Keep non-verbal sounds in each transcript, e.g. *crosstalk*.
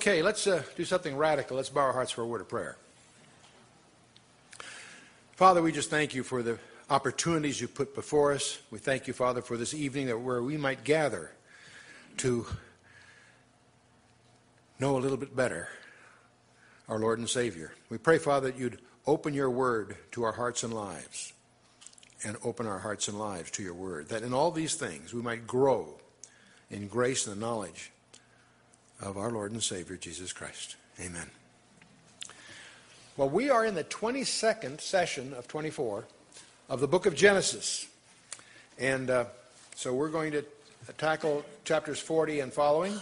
Okay, let's uh, do something radical. Let's bow our hearts for a word of prayer. Father, we just thank you for the opportunities you put before us. We thank you, Father, for this evening that where we might gather to know a little bit better our Lord and Savior. We pray, Father, that you'd open your word to our hearts and lives and open our hearts and lives to your word, that in all these things we might grow in grace and knowledge of our Lord and Savior, Jesus Christ. Amen. Well, we are in the 22nd session of 24 of the book of Genesis. And uh, so we're going to tackle chapters 40 and following.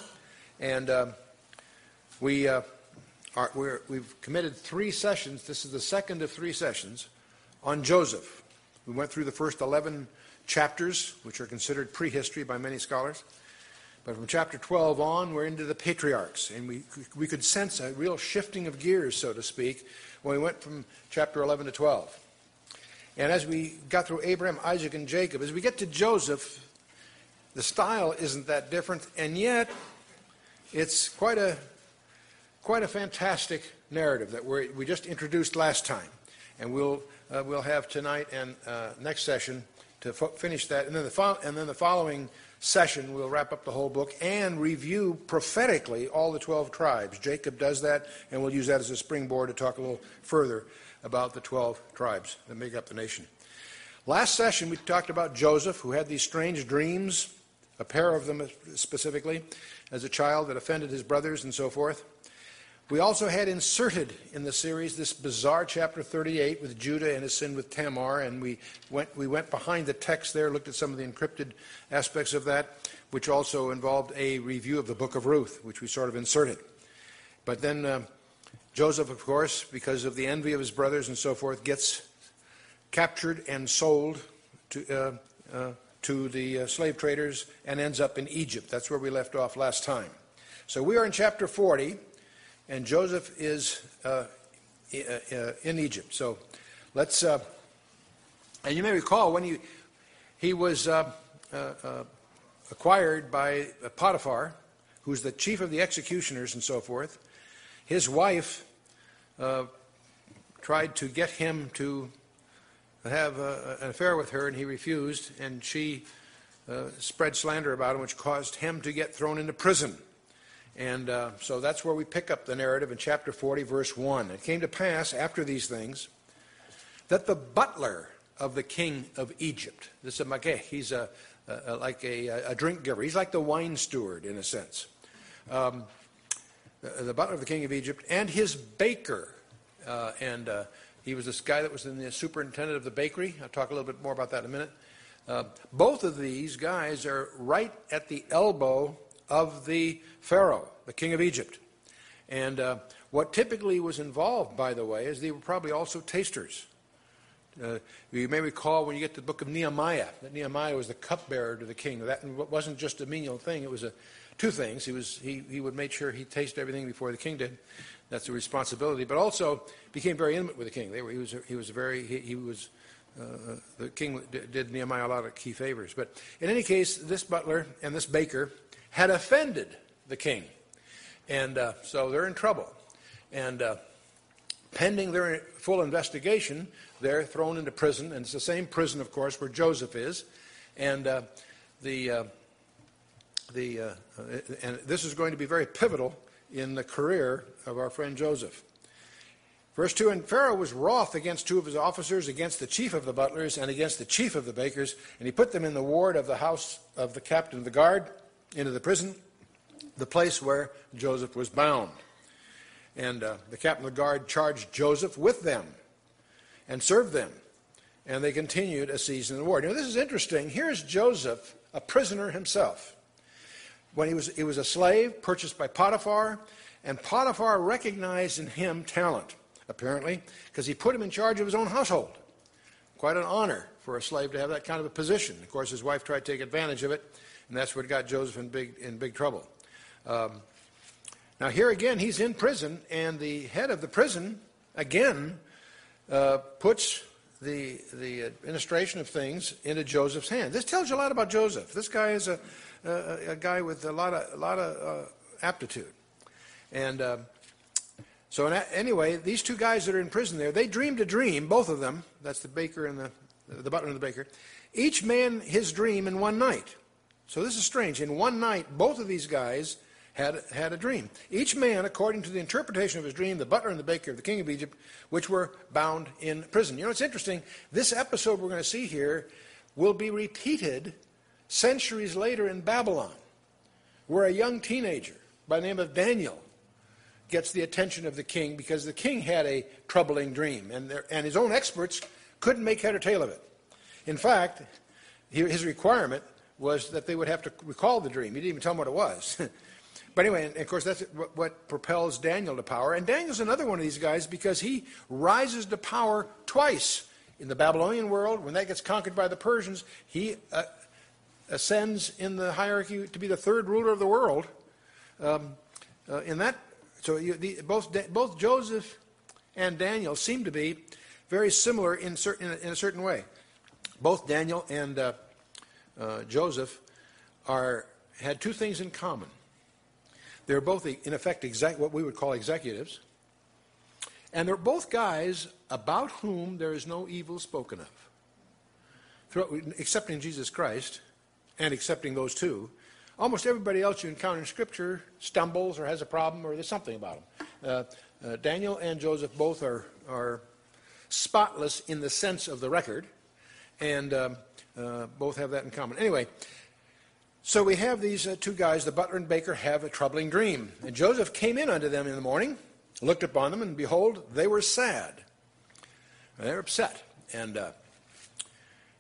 And uh, we, uh, are, we've committed three sessions. This is the second of three sessions on Joseph. We went through the first 11 chapters, which are considered prehistory by many scholars. But from chapter 12 on, we're into the patriarchs, and we, we could sense a real shifting of gears, so to speak, when we went from chapter 11 to 12. And as we got through Abraham, Isaac, and Jacob, as we get to Joseph, the style isn't that different, and yet it's quite a, quite a fantastic narrative that we we just introduced last time. And we'll, uh, we'll have tonight and uh, next session to finish that. And then, the fo- and then the following session, we'll wrap up the whole book and review prophetically all the 12 tribes. Jacob does that, and we'll use that as a springboard to talk a little further about the 12 tribes that make up the nation. Last session, we talked about Joseph, who had these strange dreams, a pair of them specifically, as a child that offended his brothers and so forth. We also had inserted in the series this bizarre chapter 38 with Judah and his sin with Tamar, and we went, we went behind the text there, looked at some of the encrypted aspects of that, which also involved a review of the book of Ruth, which we sort of inserted. But then uh, Joseph, of course, because of the envy of his brothers and so forth, gets captured and sold to, uh, uh, to the uh, slave traders and ends up in Egypt. That's where we left off last time. So we are in chapter 40 and Joseph is uh, uh, in Egypt. So let's, uh, and you may recall when he, he was uh, uh, uh, acquired by Potiphar, who's the chief of the executioners and so forth. His wife tried to get him to have an affair with her, and he refused, and she spread slander about him, which caused him to get thrown into prison. And uh, so that's where we pick up the narrative in chapter 40, verse 1. It came to pass after these things that the butler of the king of Egypt, this is Mageh, he's a, a, like a, a, drink giver, he's like the wine steward in a sense. Um, the, the, butler of the king of Egypt and his baker, uh, and uh, he was this guy that was in the superintendent of the bakery. I'll talk a little bit more about that in a minute. Uh, both of these guys are right at the elbow of the Pharaoh, the king of Egypt. And uh, what typically was involved, by the way, is they were probably also tasters. Uh, you may recall when you get the book of Nehemiah, that Nehemiah was the cupbearer to the king. That wasn't just a menial thing, it was a, two things. He, was, he, he would make sure he tasted everything before the king did. That's a responsibility. But also became very intimate with the king. Were, he, was, he was very, he, he was, uh, the king did Nehemiah a lot of key favors. But in any case, this butler and this baker had offended the king. And uh, so they're in trouble. And uh, pending their full investigation, they're thrown into prison. And it's the same prison, of course, where Joseph is. And uh, the, uh, the, uh, and this is going to be very pivotal in the career of our friend Joseph. Verse 2 And Pharaoh was wroth against two of his officers, against the chief of the butlers, and against the chief of the bakers, and he put them in the ward of the house of the captain of the guard into the prison, the place where Joseph was bound. And uh, the captain of the guard charged Joseph with them and served them. And they continued a season in the war. Now, this is interesting. Here's Joseph, a prisoner himself. When he was, he was a slave purchased by Potiphar, and Potiphar recognized in him talent, apparently, because he put him in charge of his own household. Quite an honor for a slave to have that kind of a position. Of course, his wife tried to take advantage of it, and that's what got Joseph in big, in big trouble. Um, now, here again, he's in prison, and the head of the prison, again, uh, puts the, the administration of things into Joseph's hand. This tells you a lot about Joseph. This guy is a, a, a guy with a lot of, a lot of uh, aptitude. And uh, so, anyway, these two guys that are in prison there, they dreamed a dream, both of them. That's the baker and the, the butler and the baker. Each man his dream in one night. So this is strange. In one night, both of these guys had, had a dream. Each man, according to the interpretation of his dream, the butler and the baker of the king of Egypt, which were bound in prison. You know, it's interesting. This episode we're going to see here will be repeated centuries later in Babylon, where a young teenager by the name of Daniel gets the attention of the king because the king had a troubling dream, and, there, and his own experts couldn't make head or tail of it. In fact, his requirement was that they would have to recall the dream. He didn't even tell them what it was. *laughs* but anyway, of course, that's what, what propels Daniel to power. And Daniel's another one of these guys because he rises to power twice. In the Babylonian world, when that gets conquered by the Persians, he uh, ascends in the hierarchy to be the third ruler of the world. Um, uh, in that, so you, the, both both Joseph and Daniel seem to be very similar in, certain, in, a, in a certain way. Both Daniel and uh, uh, Joseph are had two things in common. They're both, in effect, what we would call executives, and they're both guys about whom there is no evil spoken of. Throughout, excepting Jesus Christ, and accepting those two, almost everybody else you encounter in Scripture stumbles or has a problem or there's something about them. Uh, uh, Daniel and Joseph both are, are spotless in the sense of the record, and um, both have that in common. Anyway, so we have these uh, two guys, the butler and baker, have a troubling dream. And Joseph came in unto them in the morning, looked upon them, and behold, they were sad. They were upset. And uh,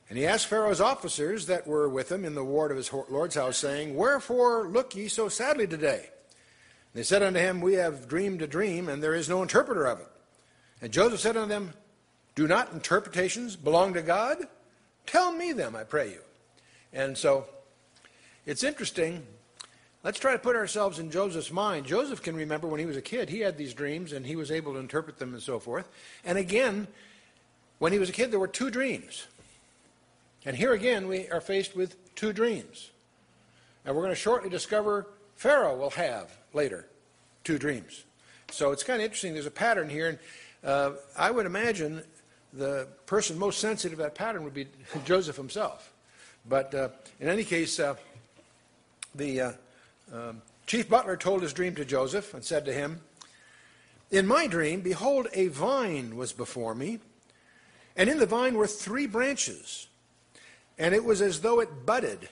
and he asked Pharaoh's officers that were with him in the ward of his lord's house, saying, Wherefore look ye so sadly today? And they said unto him, We have dreamed a dream, and there is no interpreter of it. And Joseph said unto them, Do not interpretations belong to God? Tell me them, I pray you. And so it's interesting. Let's try to put ourselves in Joseph's mind. Joseph can remember when he was a kid, he had these dreams and he was able to interpret them and so forth. And again, when he was a kid, there were two dreams. And here again, we are faced with two dreams. And we're going to shortly discover Pharaoh will have later two dreams. So it's kind of interesting. There's a pattern here. And uh, I would imagine the person most sensitive to that pattern would be *laughs* Joseph himself. But uh, in any case, uh, the uh, um, chief butler told his dream to Joseph and said to him, In my dream, behold, a vine was before me, and in the vine were three branches and it was as though it budded,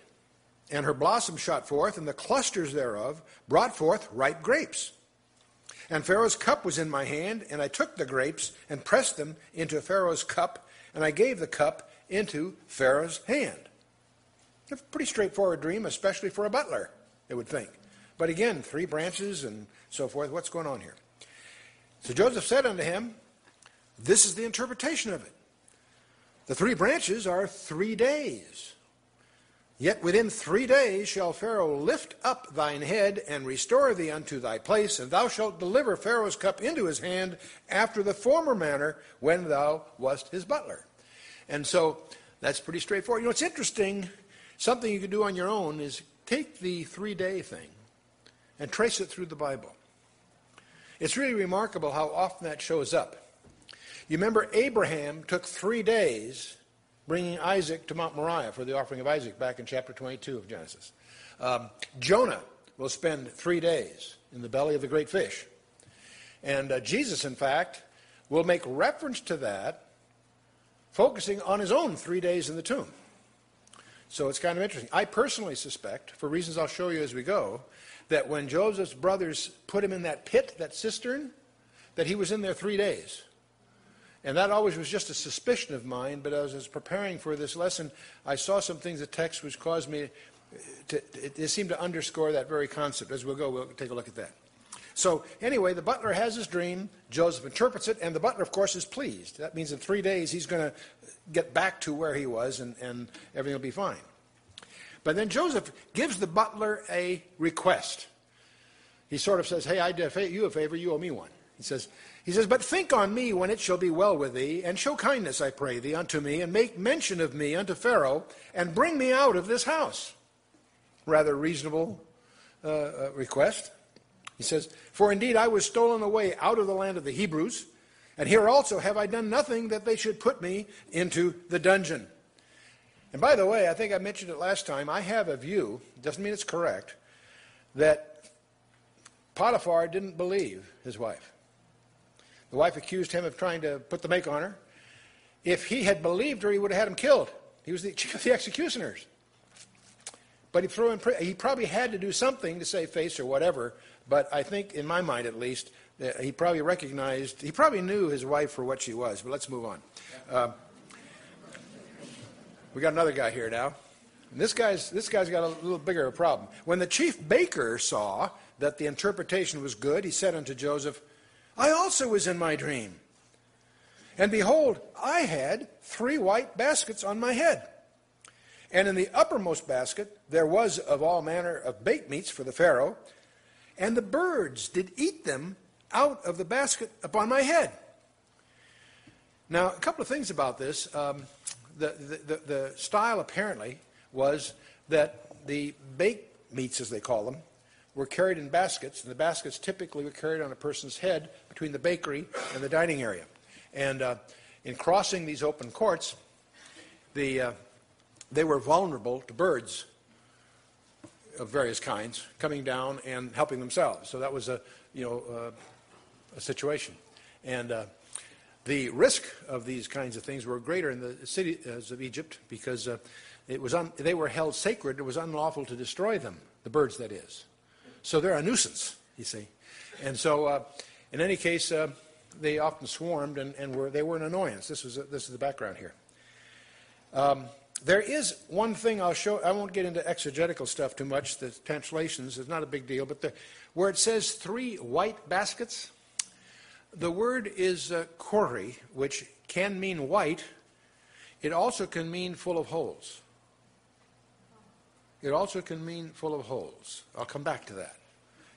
and her blossom shot forth, and the clusters thereof brought forth ripe grapes. And Pharaoh's cup was in my hand, and I took the grapes and pressed them into Pharaoh's cup, and I gave the cup into Pharaoh's hand. A pretty straightforward dream, especially for a butler, they would think. But again, three branches and so forth. What's going on here? So Joseph said unto him, This is the interpretation of it. The three branches are three days. Yet within three days shall Pharaoh lift up thine head and restore thee unto thy place, and thou shalt deliver Pharaoh's cup into his hand after the former manner when thou wast his butler. And so that's pretty straightforward. You know, it's interesting. Something you can do on your own is take the three day thing and trace it through the Bible. It's really remarkable how often that shows up. You remember Abraham took three days bringing Isaac to Mount Moriah for the offering of Isaac back in chapter 22 of Genesis. Um, Jonah will spend three days in the belly of the great fish. And uh, Jesus, in fact, will make reference to that, focusing on his own three days in the tomb. So it's kind of interesting. I personally suspect, for reasons I'll show you as we go, that when Joseph's brothers put him in that pit, that cistern, that he was in there three days. And that always was just a suspicion of mine, but as I was preparing for this lesson, I saw some things in the text which caused me to, it, it seemed to underscore that very concept. As we'll go, we'll take a look at that. So, anyway, the butler has his dream. Joseph interprets it, and the butler, of course, is pleased. That means in three days he's going to get back to where he was, and, and everything will be fine. But then Joseph gives the butler a request. He sort of says, Hey, I did you a favor, you owe me one. He says, he says, But think on me when it shall be well with thee, and show kindness, I pray thee, unto me, and make mention of me unto Pharaoh, and bring me out of this house. Rather reasonable uh, uh, request. He says, For indeed I was stolen away out of the land of the Hebrews, and here also have I done nothing that they should put me into the dungeon. And by the way, I think I mentioned it last time, I have a view, doesn't mean it's correct, that Potiphar didn't believe his wife. The wife accused him of trying to put the make on her. If he had believed her, he would have had him killed. He was the chief of the executioners. But he, threw in, he probably had to do something to save face or whatever but I think, in my mind at least, he probably recognized, he probably knew his wife for what she was. But let's move on. Uh, we got another guy here now. And this guy's this guy's got a little bigger problem. When the chief baker saw that the interpretation was good, he said unto Joseph, I also was in my dream. And behold, I had three white baskets on my head. And in the uppermost basket there was of all manner of baked meats for the Pharaoh, and the birds did eat them out of the basket upon my head. Now, a couple of things about this. Um, the, the, the, style apparently was that the baked meats, as they call them, were carried in baskets, and the baskets typically were carried on a person's head between the bakery and the dining area. And uh, in crossing these open courts, the, uh, they were vulnerable to birds of various kinds coming down and helping themselves. So that was a, you know, uh, a situation. And uh, the risk of these kinds of things were greater in the cities of Egypt because uh, it was un- they were held sacred. It was unlawful to destroy them, the birds, that is. So they're a nuisance, you see. And so, uh, in any case, uh, they often swarmed and, and, were, they were an annoyance. This, was a, this is the background here. Um, there is one thing I'll show. I won't get into exegetical stuff too much. The translations is not a big deal, but the, where it says three white baskets, the word is uh, kori, which can mean white. It also can mean full of holes. It also can mean full of holes. I'll come back to that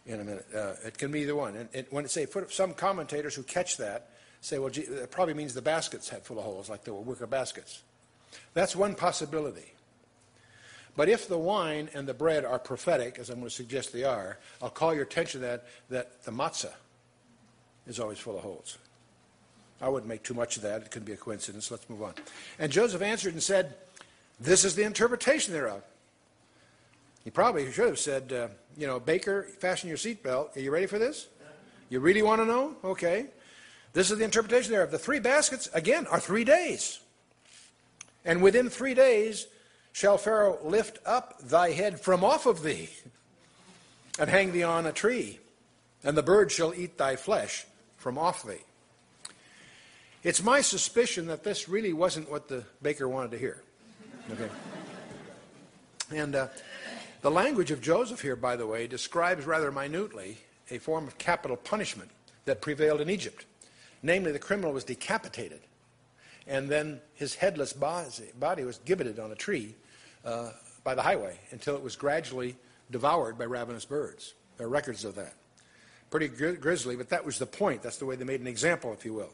in a minute. Uh, it can be either one. And it, when it say put, some commentators who catch that say, well, gee, it probably means the baskets had full of holes, like they were wicker baskets. That's one possibility. But if the wine and the bread are prophetic, as I'm going to suggest they are, I'll call your attention to that, that the matzah is always full of holes. I wouldn't make too much of that. It could be a coincidence. Let's move on. And Joseph answered and said, This is the interpretation thereof. He probably should have said, uh, You know, Baker, fasten your seatbelt. Are you ready for this? You really want to know? Okay. This is the interpretation thereof. The three baskets, again, are three days. And within three days shall Pharaoh lift up thy head from off of thee *laughs* and hang thee on a tree, and the birds shall eat thy flesh from off thee. It's my suspicion that this really wasn't what the baker wanted to hear. Okay. *laughs* And uh, the language of Joseph here, by the way, describes rather minutely a form of capital punishment that prevailed in Egypt. Namely, the criminal was decapitated and then his headless body was gibbeted on a tree uh, by the highway until it was gradually devoured by ravenous birds. There are records of that. Pretty grisly, but that was the point. That's the way they made an example, if you will.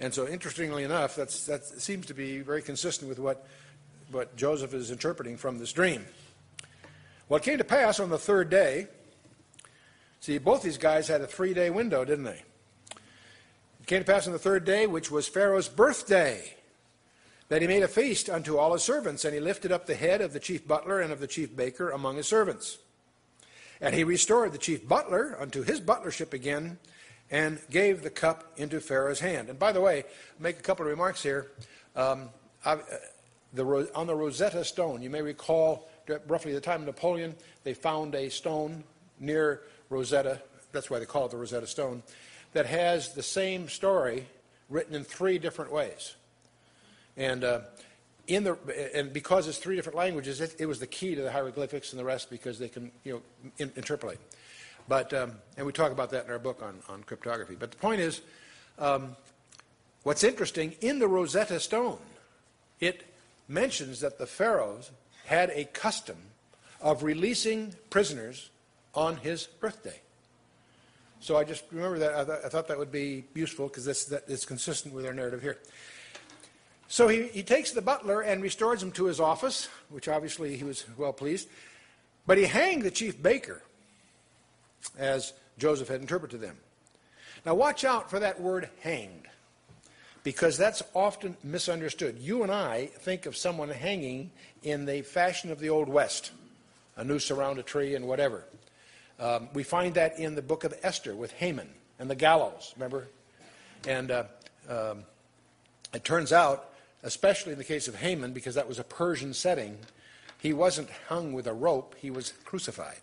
And so, interestingly enough, that seems to be very consistent with what, what Joseph is interpreting from this dream. Well, it came to pass on the third day. See, both these guys had a three day window, didn't they? It came to pass on the third day, which was Pharaoh's birthday, that he made a feast unto all his servants, and he lifted up the head of the chief butler and of the chief baker among his servants. And he restored the chief butler unto his butlership again, and gave the cup into Pharaoh's hand. And by the way, make a couple of remarks here. Um, uh, the, on the Rosetta Stone, you may recall roughly the time of Napoleon, they found a stone near Rosetta. That's why they call it the Rosetta Stone that has the same story written in three different ways. And uh, in the and because it's three different languages, it, it, was the key to the hieroglyphics and the rest because they can you know in, interpolate. But um, and we talk about that in our book on, on cryptography. But the point is, um, what's interesting in the Rosetta Stone, it mentions that the pharaohs had a custom of releasing prisoners on his birthday. So I just remember that. I, th- I thought that would be useful because that is consistent with our narrative here. So he, he takes the butler and restores him to his office, which obviously he was well pleased. But he hanged the chief baker, as Joseph had interpreted them. Now, watch out for that word hanged, because that's often misunderstood. You and I think of someone hanging in the fashion of the Old West, a noose around a tree and whatever. Um, we find that in the book of Esther with Haman and the gallows, remember? And uh, um, it turns out especially in the case of Haman, because that was a Persian setting, he wasn't hung with a rope, he was crucified.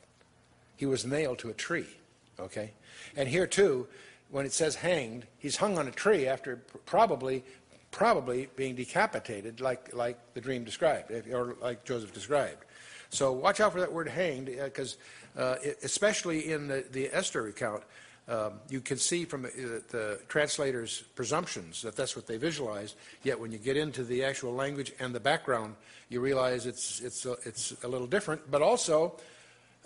He was nailed to a tree. Okay? And here too, when it says hanged, he's hung on a tree after probably probably being decapitated like like the dream described or like Joseph described. So watch out for that word hanged because uh, uh, especially in the, the Esther account, um, you can see from the, the translator's presumptions that that's what they visualized. Yet when you get into the actual language and the background, you realize it's it's a, it's a little different. But also,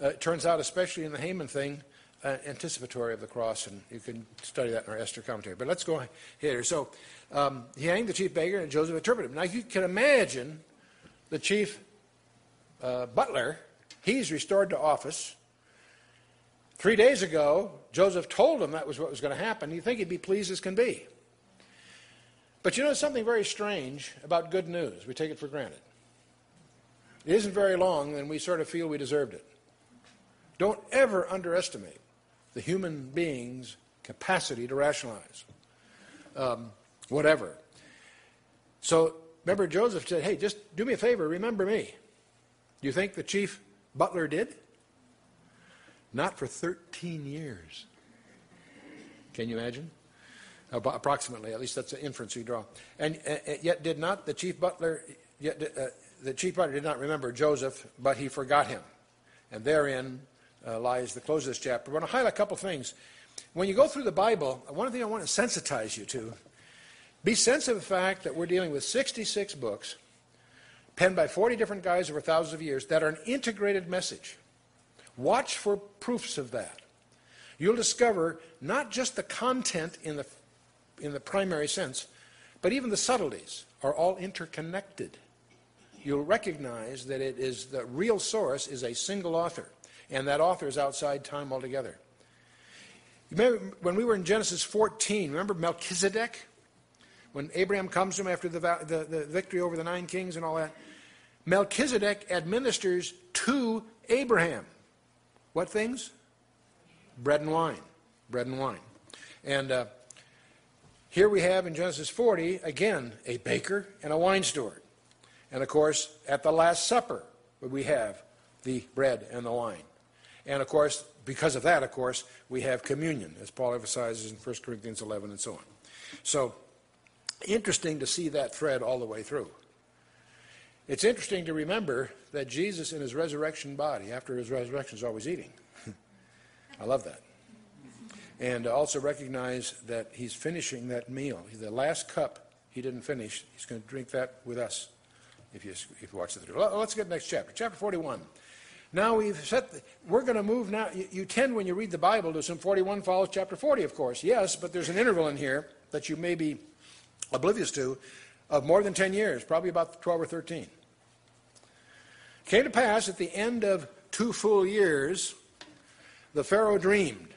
uh, it turns out, especially in the Haman thing, uh, anticipatory of the cross, and you can study that in our Esther commentary. But let's go here. So um, he hanged the chief baker, and Joseph interpreted him. Now you can imagine the chief uh, butler. He's restored to office. Three days ago, Joseph told him that was what was going to happen. You'd think he'd be pleased as can be. But you know something very strange about good news? We take it for granted. It isn't very long, and we sort of feel we deserved it. Don't ever underestimate the human being's capacity to rationalize um, whatever. So remember, Joseph said, Hey, just do me a favor, remember me. Do you think the chief butler did? Not for 13 years. Can you imagine? Approximately, at least that's the inference we draw. And uh, uh, yet, did not the chief butler? Yet uh, the chief butler did not remember Joseph, but he forgot him. And therein uh, lies the close of this chapter. I want to highlight a couple things. When you go through the Bible, one thing I want to sensitize you to: be sensitive to the fact that we're dealing with 66 books, penned by 40 different guys over thousands of years, that are an integrated message. Watch for proofs of that. You'll discover not just the content in the, in the primary sense, but even the subtleties are all interconnected. You'll recognize that it is the real source is a single author, and that author is outside time altogether. Remember when we were in Genesis 14, remember Melchizedek? When Abraham comes to him after the, the, the victory over the nine kings and all that, Melchizedek administers to Abraham. What things? Bread and wine. Bread and wine. And uh, here we have in Genesis 40, again, a baker and a wine steward. And of course, at the Last Supper, we have the bread and the wine. And of course, because of that, of course, we have communion, as Paul emphasizes in 1 Corinthians 11 and so on. So, interesting to see that thread all the way through. It's interesting to remember that Jesus, in his resurrection body, after his resurrection, is always eating. *laughs* I love that. And also recognize that he's finishing that meal. The last cup he didn't finish, he's going to drink that with us if you, if you watch the through. Let's get next chapter, chapter 41. Now we've set, the, we're going to move now. You, you, tend, when you read the Bible, to assume 41 follows chapter 40, of course. Yes, but there's an interval in here that you may be oblivious to of more than 10 years, probably about 12 or 13. It Came to pass at the end of two full years, the Pharaoh dreamed.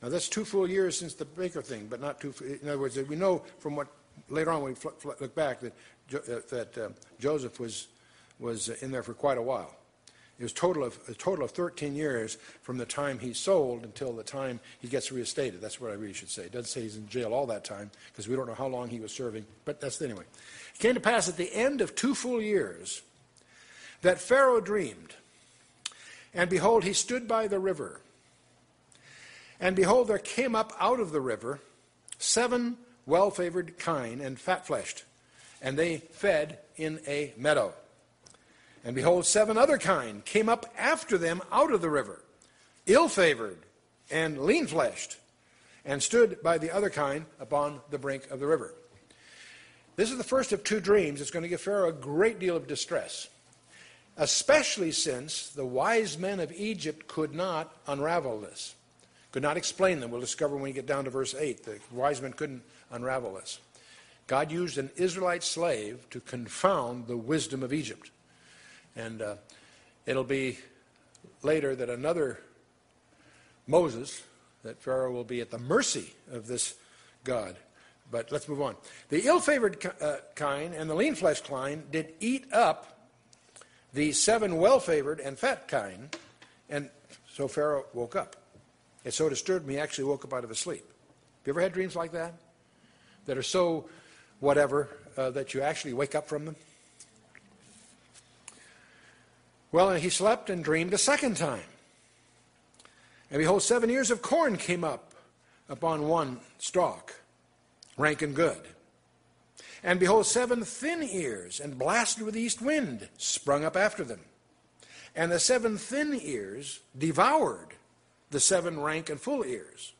Now that's two full years since the baker thing, but not two. In other words, we know from what later on we look back that uh, that uh, Joseph was was in there for quite a while. It was total of a total of 13 years from the time he sold until the time he gets reinstated. That's what I really should say. It doesn't say he's in jail all that time because we don't know how long he was serving. But that's anyway. It came to pass at the end of two full years that Pharaoh dreamed, and behold, he stood by the river. And behold, there came up out of the river seven well favored kine and fat fleshed, and they fed in a meadow. And behold, seven other kine came up after them out of the river, ill favored and lean fleshed, and stood by the other kine upon the brink of the river. This is the first of two dreams that's going to give Pharaoh a great deal of distress, especially since the wise men of Egypt could not unravel this, could not explain them. We'll discover when we get down to verse 8. The wise men couldn't unravel this. God used an Israelite slave to confound the wisdom of Egypt. And uh, it'll be later that another Moses, that Pharaoh will be at the mercy of this God. But let's move on. The ill favored uh, kine and the lean fleshed kine did eat up the seven well favored and fat kine, and so Pharaoh woke up. It so disturbed me, he actually woke up out of his sleep. Have you ever had dreams like that? That are so whatever uh, that you actually wake up from them? Well, and he slept and dreamed a second time. And behold, seven ears of corn came up upon one stalk, rank and good. And behold, seven thin ears, and blasted with east wind, sprung up after them. And the seven thin ears devoured the seven rank and full ears.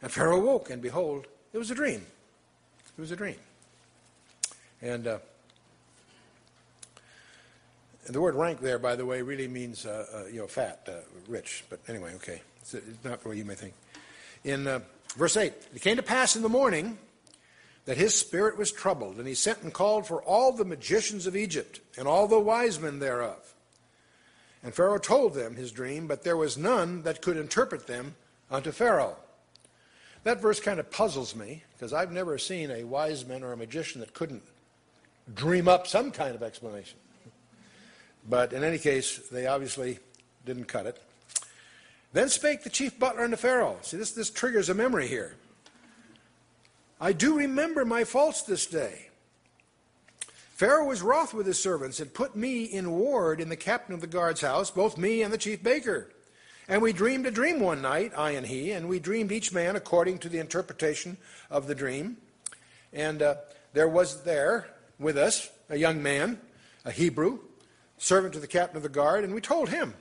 And Pharaoh woke, and behold, it was a dream. It was a dream. And uh, the word rank there, by the way, really means uh, uh, you know fat, uh, rich. But anyway, okay, it's, it's, not the way you may think. In uh, verse eight, it came to pass in the morning that his spirit was troubled, and he sent and called for all the magicians of Egypt and all the wise men thereof. And Pharaoh told them his dream, but there was none that could interpret them unto Pharaoh. That verse kind of puzzles me because I've never seen a wise man or a magician that couldn't dream up some kind of explanation. But in any case, they obviously didn't cut it. Then spake the chief butler unto Pharaoh. See, this, this triggers a memory here. I do remember my faults this day. Pharaoh was wroth with his servants and put me in ward in the captain of the guard's house, both me and the chief baker. And we dreamed a dream one night, I and he, and we dreamed each man according to the interpretation of the dream. And uh, there was there with us a young man, a Hebrew, servant to the captain of the guard, and we told him.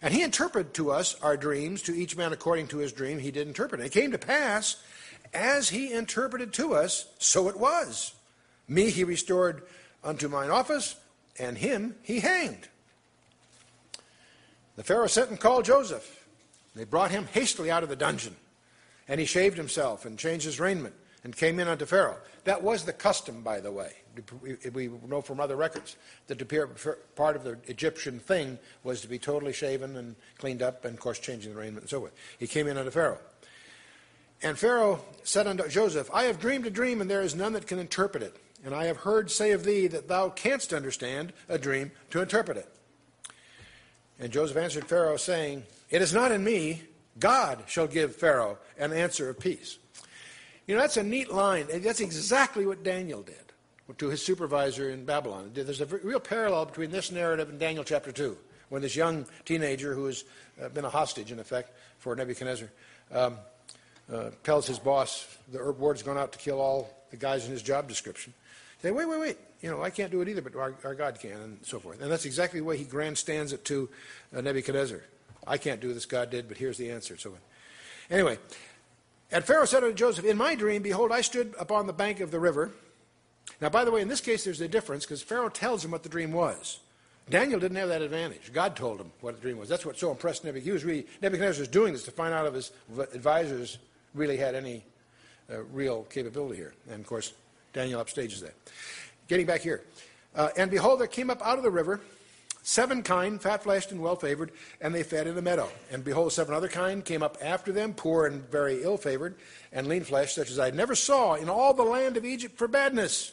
And he interpreted to us our dreams, to each man according to his dream, he did interpret. And it came to pass, as he interpreted to us, so it was. Me he restored unto mine office, and him he hanged. The Pharaoh sent and called Joseph. They brought him hastily out of the dungeon. And he shaved himself and changed his raiment and came in unto Pharaoh. That was the custom, by the way. We know from other records that the part of the Egyptian thing was to be totally shaven and cleaned up, and of course, changing the raiment and so forth. He came in unto Pharaoh. And Pharaoh said unto Joseph, I have dreamed a dream, and there is none that can interpret it. And I have heard say of thee that thou canst understand a dream to interpret it. And Joseph answered Pharaoh, saying, It is not in me. God shall give Pharaoh an answer of peace. You know, that's a neat line. That's exactly what Daniel did to his supervisor in Babylon. There's a real parallel between this narrative and Daniel chapter 2, when this young teenager who has uh, been a hostage, in effect, for Nebuchadnezzar, um, uh, tells his boss, the word's gone out to kill all the guys in his job description. Say, wait, wait, wait. You know, I can't do it either, but our, our God can, and so forth. And that's exactly the way he grandstands it to uh, Nebuchadnezzar. I can't do this, God did, but here's the answer. So, anyway, and Pharaoh said unto Joseph, In my dream, behold, I stood upon the bank of the river. Now, by the way, in this case, there's a difference because Pharaoh tells him what the dream was. Daniel didn't have that advantage. God told him what the dream was. That's what so impressed Nebuchadnezzar. Really, Nebuchadnezzar was doing this to find out if his advisors really had any uh, real capability here. And of course, Daniel upstages that. Getting back here. Uh, and behold, there came up out of the river Seven kine, fat fleshed and well favored, and they fed in the meadow. And behold, seven other kine came up after them, poor and very ill favored, and lean fleshed, such as I never saw in all the land of Egypt for badness.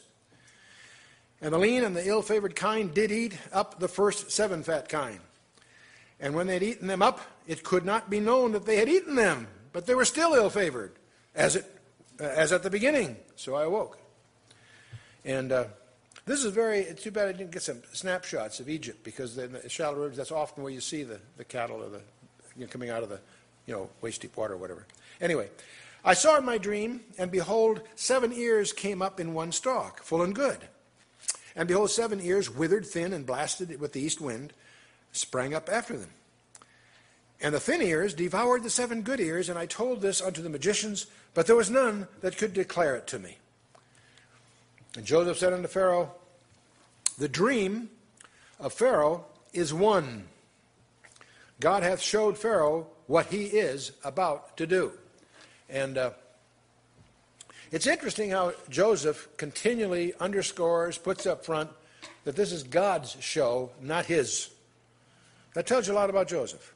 And the lean and the ill favored kine did eat up the first seven fat kine. And when they had eaten them up, it could not be known that they had eaten them, but they were still ill favored, as, it, uh, as at the beginning. So I awoke. And. Uh, this is very, it's too bad I didn't get some snapshots of Egypt because in the shallow rivers, that's often where you see the, the cattle or the, you know, coming out of the, you know, waist deep water or whatever. Anyway, I saw in my dream, and behold, seven ears came up in one stalk, full and good. And behold, seven ears, withered, thin, and blasted with the east wind, sprang up after them. And the thin ears devoured the seven good ears, and I told this unto the magicians, but there was none that could declare it to me. And Joseph said unto Pharaoh, The dream of Pharaoh is one. God hath showed Pharaoh what he is about to do. And uh, it's interesting how Joseph continually underscores, puts up front, that this is God's show, not his. That tells you a lot about Joseph.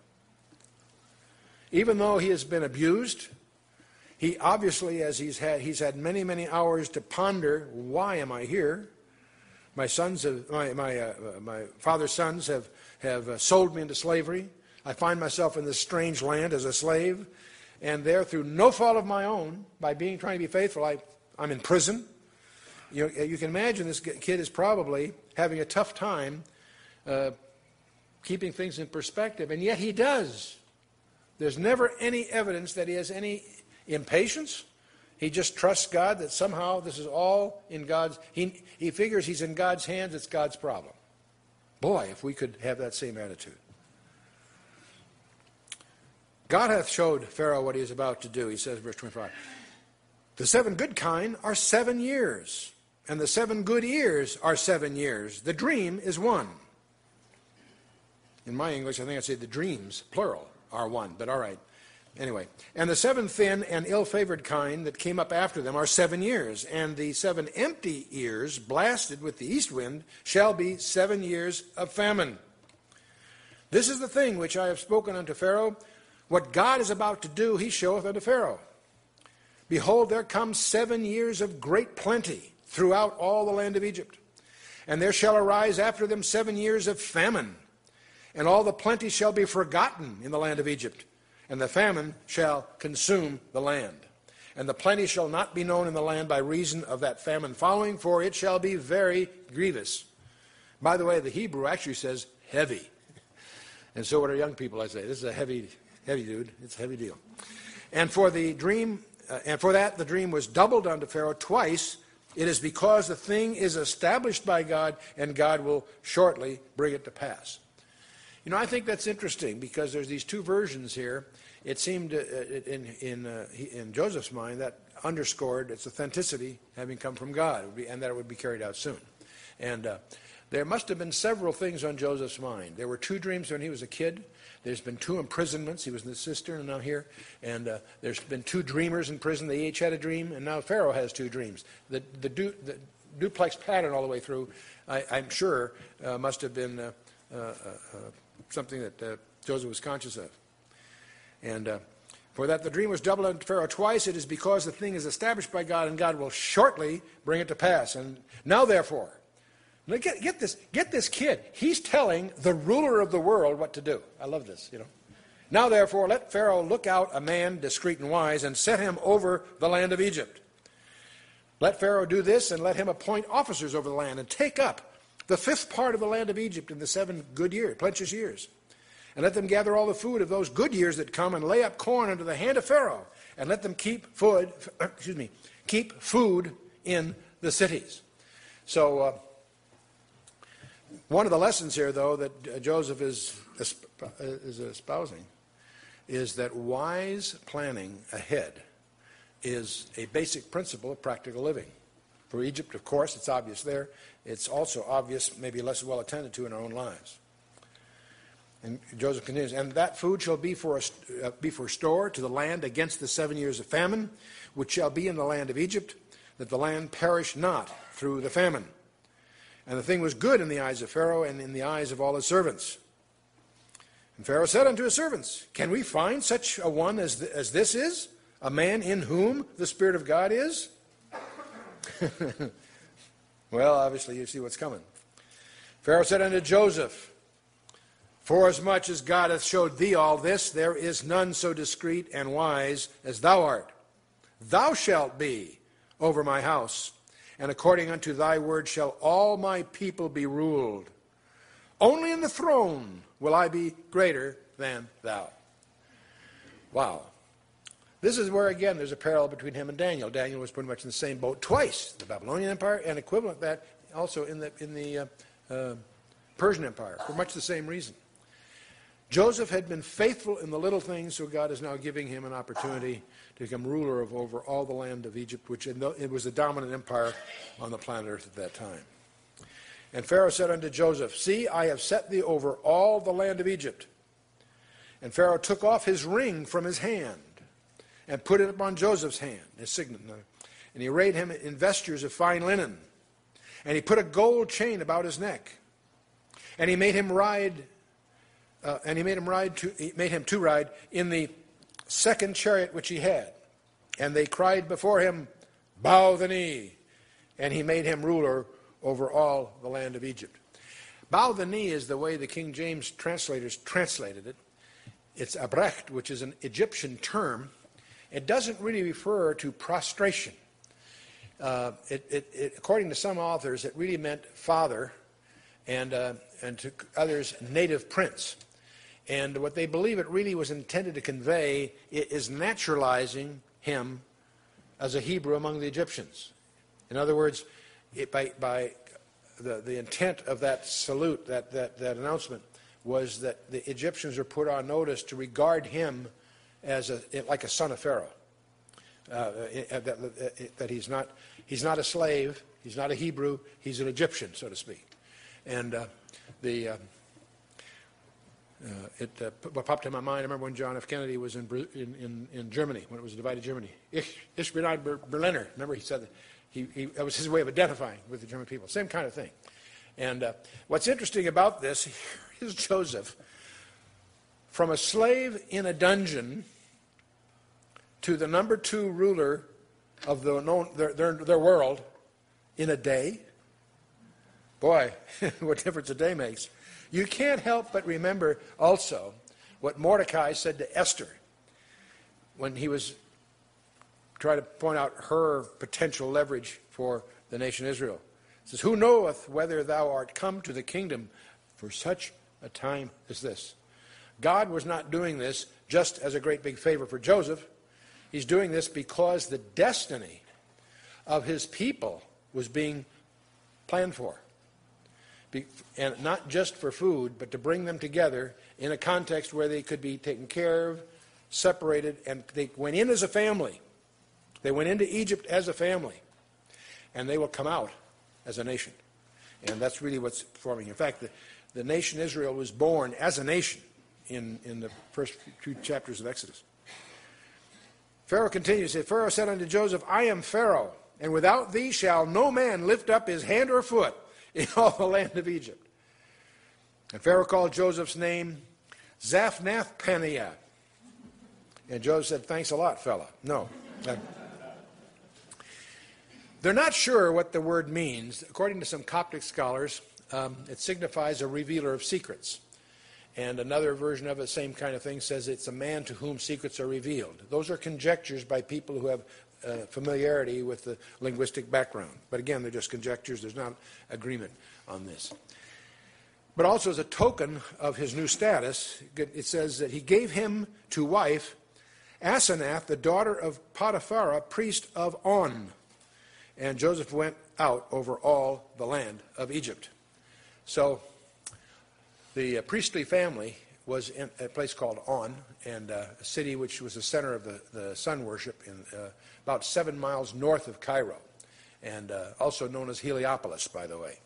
Even though he has been abused, he obviously, as he's had, he's had many, many hours to ponder, why am I here? My sons, have, my, my, uh, my father's sons have, have uh, sold me into slavery. I find myself in this strange land as a slave, and there, through no fault of my own, by being trying to be faithful, I, I'm in prison. You, know, you can imagine this kid is probably having a tough time uh, keeping things in perspective, and yet he does. There's never any evidence that he has any impatience. He just trusts God that somehow this is all in God's. He, he figures he's in God's hands, it's God's problem. Boy, if we could have that same attitude. God hath showed Pharaoh what he is about to do, he says, verse 25. The seven good kine are seven years, and the seven good ears are seven years. The dream is one. In my English, I think I'd say the dreams, plural, are one, but all right. Anyway, and the seven thin and ill favored kine that came up after them are seven years, and the seven empty ears, blasted with the east wind, shall be seven years of famine. This is the thing which I have spoken unto Pharaoh. What God is about to do, he showeth unto Pharaoh. Behold, there come seven years of great plenty throughout all the land of Egypt. And there shall arise after them seven years of famine, and all the plenty shall be forgotten in the land of Egypt and the famine shall consume the land. And the plenty shall not be known in the land by reason of that famine following, for it shall be very grievous. By the way, the Hebrew actually says heavy. And so what are young people, I say, this is a heavy, heavy dude. It's a heavy deal. And for the dream, uh, and for that the dream was doubled unto Pharaoh twice. It is because the thing is established by God, and God will shortly bring it to pass. You know, I think that's interesting because there's these two versions here. It seemed uh, in, in, uh, in Joseph's mind that underscored its authenticity having come from God and that it would be carried out soon. And uh, there must have been several things on Joseph's mind. There were two dreams when he was a kid. There's been two imprisonments. He was in the cistern and now here. And uh, there's been two dreamers in prison. They each had a dream. And now Pharaoh has two dreams. The, the, du, the duplex pattern all the way through, I, am sure, uh, must have been uh, uh, something that uh, Joseph was conscious of. And uh, for that the dream was doubled unto Pharaoh twice, it is because the thing is established by God, and God will shortly bring it to pass. And now, therefore, now get, get this, get this kid. He's telling the ruler of the world what to do. I love this, you know. Now, therefore, let Pharaoh look out a man discreet and wise, and set him over the land of Egypt. Let Pharaoh do this, and let him appoint officers over the land, and take up the fifth part of the land of Egypt in the seven good years, plenteous years. And let them gather all the food of those good years that come, and lay up corn under the hand of Pharaoh, and let them keep food, *coughs* excuse me, keep food in the cities. So, uh, one of the lessons here, though, that uh, Joseph is, is espousing is that wise planning ahead is a basic principle of practical living. For Egypt, of course, it's obvious there. It's also obvious, maybe less well attended to in our own lives. And Joseph continues, and that food shall be for, a, uh, be for store to the land against the seven years of famine, which shall be in the land of Egypt, that the land perish not through the famine. And the thing was good in the eyes of Pharaoh and in the eyes of all his servants. And Pharaoh said unto his servants, Can we find such a one as, th- as this is, a man in whom the Spirit of God is? *laughs* Well, obviously, you see what's coming. Pharaoh said unto Joseph, Forasmuch as God hath showed thee all this, there is none so discreet and wise as thou art. Thou shalt be over my house, and according unto thy word shall all my people be ruled. Only in the throne will I be greater than thou. Wow. This is where, again, there's a parallel between him and Daniel. Daniel was pretty much in the same boat twice the Babylonian Empire, and equivalent that also in the, in the uh, uh, Persian Empire for much the same reason. Joseph had been faithful in the little things, so God is now giving him an opportunity to become ruler of over all the land of Egypt, which it was the dominant empire on the planet Earth at that time. And Pharaoh said unto Joseph, See, I have set thee over all the land of Egypt. And Pharaoh took off his ring from his hand and put it upon Joseph's hand, his signet. And he arrayed him in vestures of fine linen. And he put a gold chain about his neck. And he made him ride, uh, and he made him ride to, he made him to ride in the second chariot which he had. And they cried before him, Bow the knee. And he made him ruler over all the land of Egypt. Bow the knee is the way the King James translators translated it. It's Abrech, which is an Egyptian term. It doesn't really refer to prostration. Uh, it, it, it, according to some authors, it really meant father, and, uh, and to others, native prince. And what they believe it really was intended to convey is naturalizing him as a Hebrew among the Egyptians. In other words, it, by, by the, the intent of that salute, that, that, that announcement, was that the Egyptians were put on notice to regard him as a, like a son of Pharaoh. Uh, that, that, he's, not, he's not a slave, he's not a Hebrew, he's an Egyptian, so to speak. And uh, the, uh, it uh, popped in my mind, I remember when John F. Kennedy was in, in, in, in Germany, when it was divided Germany. Ich, ich bin ein Berliner. Remember, he said that. He, he, that was his way of identifying with the German people. Same kind of thing. And uh, what's interesting about this is Joseph, from a slave in a dungeon to the number two ruler of the known, their, their, their world in a day. Boy, *laughs* what difference a day makes. You can't help but remember also what Mordecai said to Esther when he was trying to point out her potential leverage for the nation Israel. He says, Who knoweth whether thou art come to the kingdom for such a time as this? God was not doing this just as a great big favor for Joseph. He's doing this because the destiny of his people was being planned for and not just for food, but to bring them together in a context where they could be taken care of, separated, and they went in as a family. They went into Egypt as a family, and they will come out as a nation. And that's really what's forming. In fact, the, the nation Israel was born as a nation in, in the first two chapters of Exodus. Pharaoh continues, Pharaoh said unto Joseph, I am Pharaoh, and without thee shall no man lift up his hand or foot in all the land of Egypt. And Pharaoh called Joseph's name Zaphnath Paneah. And Joseph said, Thanks a lot, fella. No. They're not sure what the word means. According to some Coptic scholars, um, it signifies a revealer of secrets. And another version of it, same kind of thing, says it's a man to whom secrets are revealed. Those are conjectures by people who have familiarity with the linguistic background. But again, they're just conjectures. There's not agreement on this. But also, as a token of his new status, it says that he gave him to wife Asenath, the daughter of Potiphar, priest of On. And Joseph went out over all the land of Egypt. So, the uh, priestly family was in a place called On, and uh, a city which was the center of the, the sun worship in, uh, about seven miles north of Cairo, and uh, also known as Heliopolis, by the way.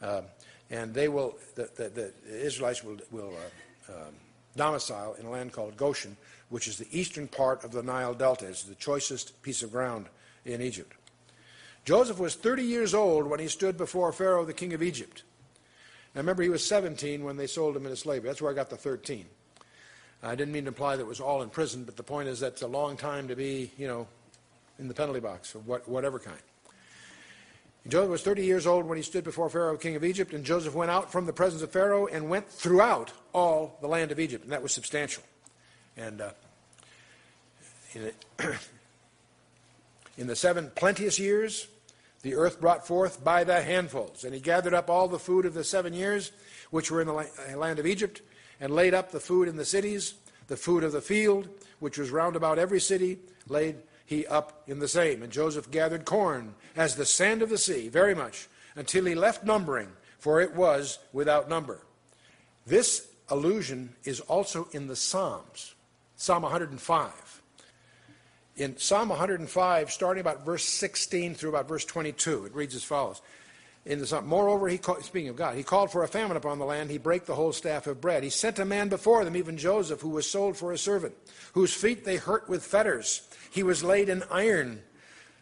Um, and they will, the, the, the Israelites will, will uh, um, domicile in a land called Goshen, which is the eastern part of the Nile Delta. It's the choicest piece of ground in Egypt. Joseph was 30 years old when he stood before Pharaoh, the king of Egypt. Now remember, he was 17 when they sold him into slavery. That's where I got the 13. I didn't mean to imply that it was all in prison, but the point is that's a long time to be, you know, in the penalty box of what, whatever kind. Joseph was 30 years old when he stood before Pharaoh, king of Egypt, and Joseph went out from the presence of Pharaoh and went throughout all the land of Egypt, and that was substantial. And uh, in, the, *clears throat* in the seven plenteous years, the earth brought forth by the handfuls, and he gathered up all the food of the seven years which were in the uh, land of Egypt, and laid up the food in the cities, The food of the field, which was round about every city, laid he up in the same. And Joseph gathered corn as the sand of the sea, very much, until he left numbering, for it was without number. This allusion is also in the Psalms, Psalm 105. In Psalm 105, starting about verse 16 through about verse 22, it reads as follows. In the Psalm, Moreover, he called, speaking of God, he called for a famine upon the land. He brake the whole staff of bread. He sent a man before them, even Joseph, who was sold for a servant, whose feet they hurt with fetters. He was laid in iron.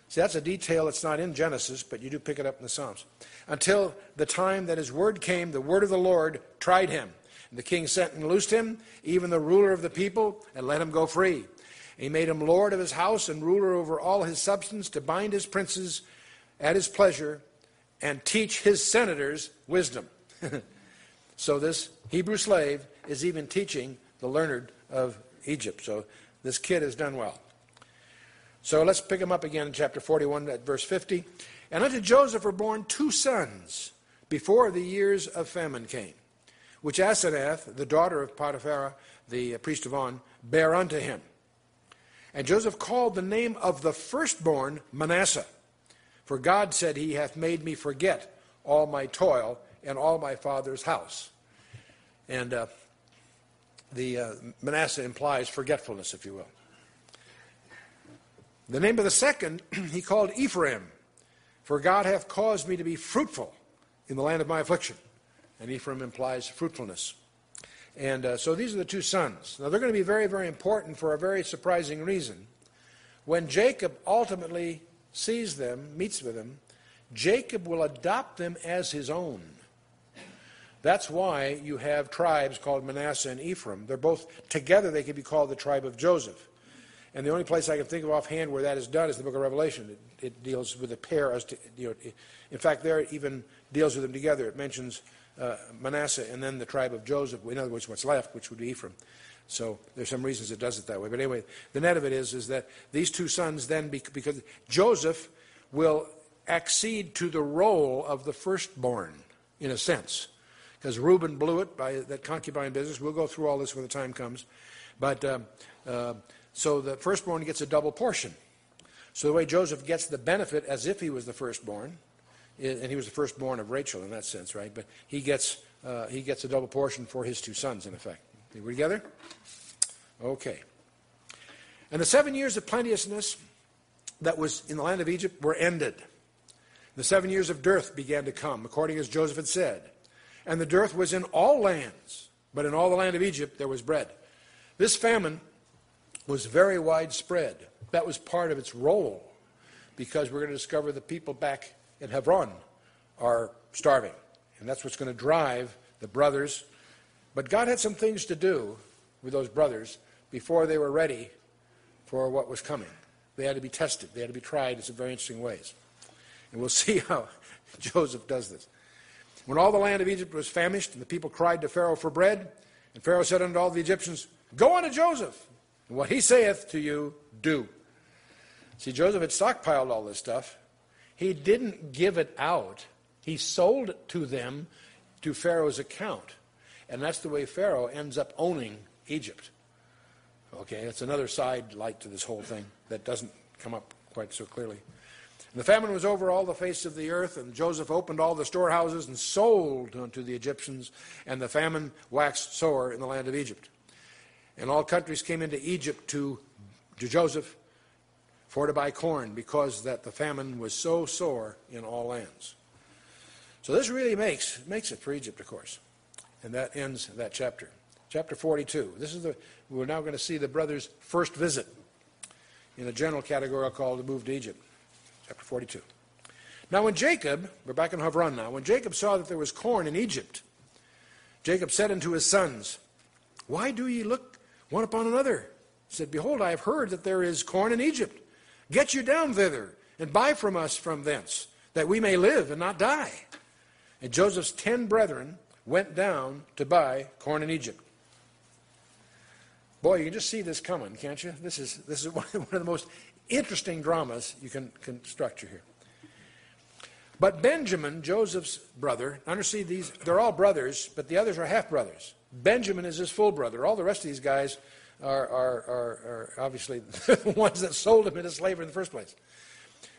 See, that's a detail that's not in Genesis, but you do pick it up in the Psalms. Until the time that his word came, the word of the Lord tried him. And the king sent and loosed him, even the ruler of the people, and let him go free. He made him lord of his house and ruler over all his substance, to bind his princes at his pleasure and teach his senators wisdom. *laughs* so this Hebrew slave is even teaching the learned of Egypt. So this kid has done well. So let's pick him up again in chapter 41 at verse 50. And unto Joseph were born two sons before the years of famine came, which Asenath, the daughter of Potiphar, the priest of On, bare unto him. And Joseph called the name of the firstborn Manasseh for God said, He hath made me forget all my toil and all my father's house. And uh, the uh, Manasseh implies forgetfulness, if you will. The name of the second *clears throat* he called Ephraim, for God hath caused me to be fruitful in the land of my affliction. And Ephraim implies fruitfulness. And uh, so these are the two sons. Now they're going to be very, very important for a very surprising reason. When Jacob ultimately sees them, meets with them, Jacob will adopt them as his own. That's why you have tribes called Manasseh and Ephraim. They're both together, they could be called the tribe of Joseph. And the only place I can think of offhand where that is done is the book of Revelation. It, it deals with a pair. As to, you know, in fact, there it even deals with them together. It mentions uh, Manasseh and then the tribe of Joseph, in other words, what's left, which would be Ephraim. So there's some reasons it does it that way. But anyway, the net of it is, is that these two sons then, because Joseph will accede to the role of the firstborn, in a sense. Because Reuben blew it by that concubine business. We'll go through all this when the time comes. But uh, uh, so the firstborn gets a double portion. So the way Joseph gets the benefit as if he was the firstborn, and he was the firstborn of Rachel in that sense, right? But he gets, uh, he gets a double portion for his two sons, in effect. Are we together? Okay. And the seven years of plenteousness that was in the land of Egypt were ended. The seven years of dearth began to come, according as Joseph had said. And the dearth was in all lands, but in all the land of Egypt there was bread. This famine was very widespread. That was part of its role, because we're going to discover the people back in Hebron are starving. And that's what's going to drive the brothers. But God had some things to do with those brothers before they were ready for what was coming. They had to be tested, they had to be tried in some very interesting ways. And we'll *laughs* see how Joseph does this. When all the land of Egypt was famished, and the people cried to Pharaoh for bread, and Pharaoh said unto all the Egyptians, Go unto Joseph, and what he saith to you, do. See, Joseph had stockpiled all this stuff. He didn't give it out, he sold it to them to Pharaoh's account. And that's the way Pharaoh ends up owning Egypt. Okay, that's another side light to this whole thing that doesn't come up quite so clearly. And the famine was over all the face of the earth, and Joseph opened all the storehouses and sold unto the Egyptians, and the famine waxed sore in the land of Egypt. And all countries came into Egypt to, to Joseph for to buy corn, because that the famine was so sore in all lands. So this really makes, makes it for Egypt, of course. And that ends that chapter. Chapter 42. This is the, we're now going to see the brothers' first visit in a general category called the move to Egypt. Chapter 42. Now, when Jacob, we're back in Hebron now, when Jacob saw that there was corn in Egypt, Jacob said unto his sons, Why do ye look one upon another? He said, Behold, I have heard that there is corn in Egypt. Get you down thither and buy from us from thence, that we may live and not die. And Joseph's ten brethren went down to buy corn in Egypt. Boy, you can just see this coming, can't you? This is, this is *laughs* one of the most interesting dramas you can construct here. But Benjamin, Joseph's brother, understand these, they're all brothers, but the others are half brothers. Benjamin is his full brother. All the rest of these guys are, are, are, are obviously the *laughs* ones that sold him into slavery in the first place.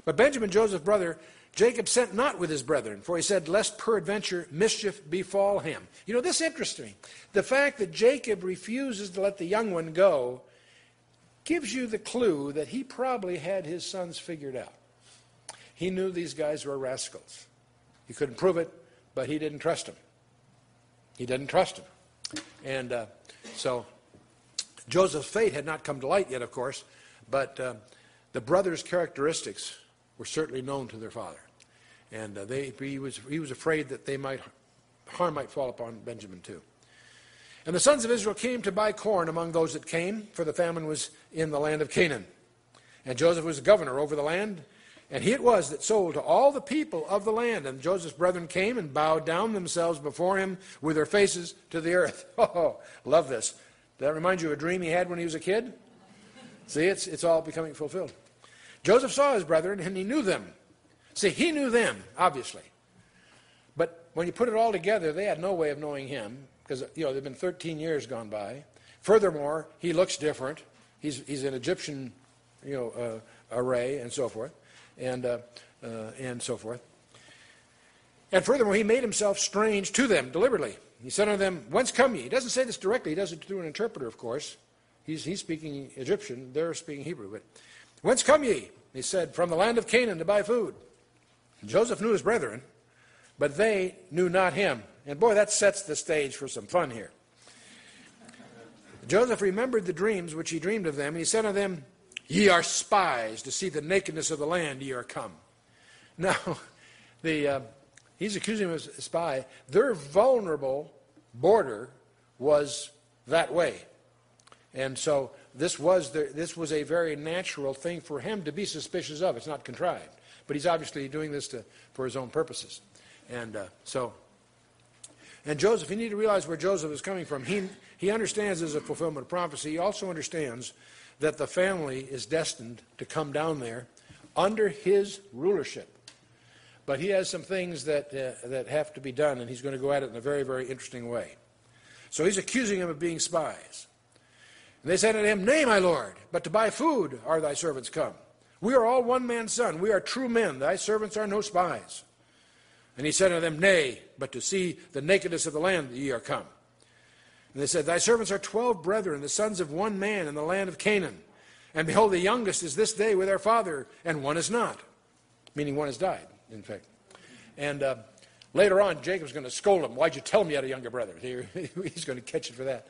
But Benjamin, Joseph's brother, Jacob sent not with his brethren, for he said, Lest peradventure mischief befall him. You know, this interests me. The fact that Jacob refuses to let the young one go gives you the clue that he probably had his sons figured out. He knew these guys were rascals. He couldn't prove it, but he didn't trust them. He didn't trust them. And uh, so Joseph's fate had not come to light yet, of course, but uh, the brothers' characteristics were certainly known to their father. And uh, they, he, was, he was afraid that they might, harm might fall upon Benjamin too. And the sons of Israel came to buy corn among those that came, for the famine was in the land of Canaan. And Joseph was governor over the land, and he it was that sold to all the people of the land. And Joseph's brethren came and bowed down themselves before him with their faces to the earth. *laughs* Oh, love this. That remind you of a dream he had when he was a kid? See, it's, it's all becoming fulfilled. Joseph saw his brethren and he knew them. See, he knew them, obviously. But when you put it all together, they had no way of knowing him because, you know, there have been 13 years gone by. Furthermore, he looks different. He's, he's an Egyptian, you know, uh, array and so forth and, uh, uh, and so forth. And furthermore, he made himself strange to them deliberately. He said unto them, Whence come ye? He doesn't say this directly. He does it through an interpreter, of course. He's, he's speaking Egyptian. They're speaking Hebrew. But whence come ye? He said, From the land of Canaan to buy food. And Joseph knew his brethren, but they knew not him. And boy, that sets the stage for some fun here. Joseph remembered the dreams which he dreamed of them, and he said unto them, Ye are spies to see the nakedness of the land ye are come. Now, *laughs* the, uh, he's accusing them of a spy. Their vulnerable border was that way. And so this was, the, this was a very natural thing for him to be suspicious of. It's not contrived. But he's obviously doing this to, for his own purposes. And uh, so, and Joseph, you need to realize where Joseph is coming from. He, he understands as a fulfillment of prophecy. He also understands that the family is destined to come down there under his rulership. But he has some things that, uh, that have to be done, and he's going to go at it in a very, very interesting way. So he's accusing him of being spies. And they said unto him, Nay, my lord, but to buy food are thy servants come. We are all one man's son. We are true men. Thy servants are no spies. And he said unto them, Nay, but to see the nakedness of the land ye are come. And they said, Thy servants are twelve brethren, the sons of one man in the land of Canaan. And behold, the youngest is this day with our father, and one is not. Meaning one has died, in fact. And uh, later on, Jacob's going to scold him. Why'd you tell me you had a younger brother? *laughs* He's going to catch it for that.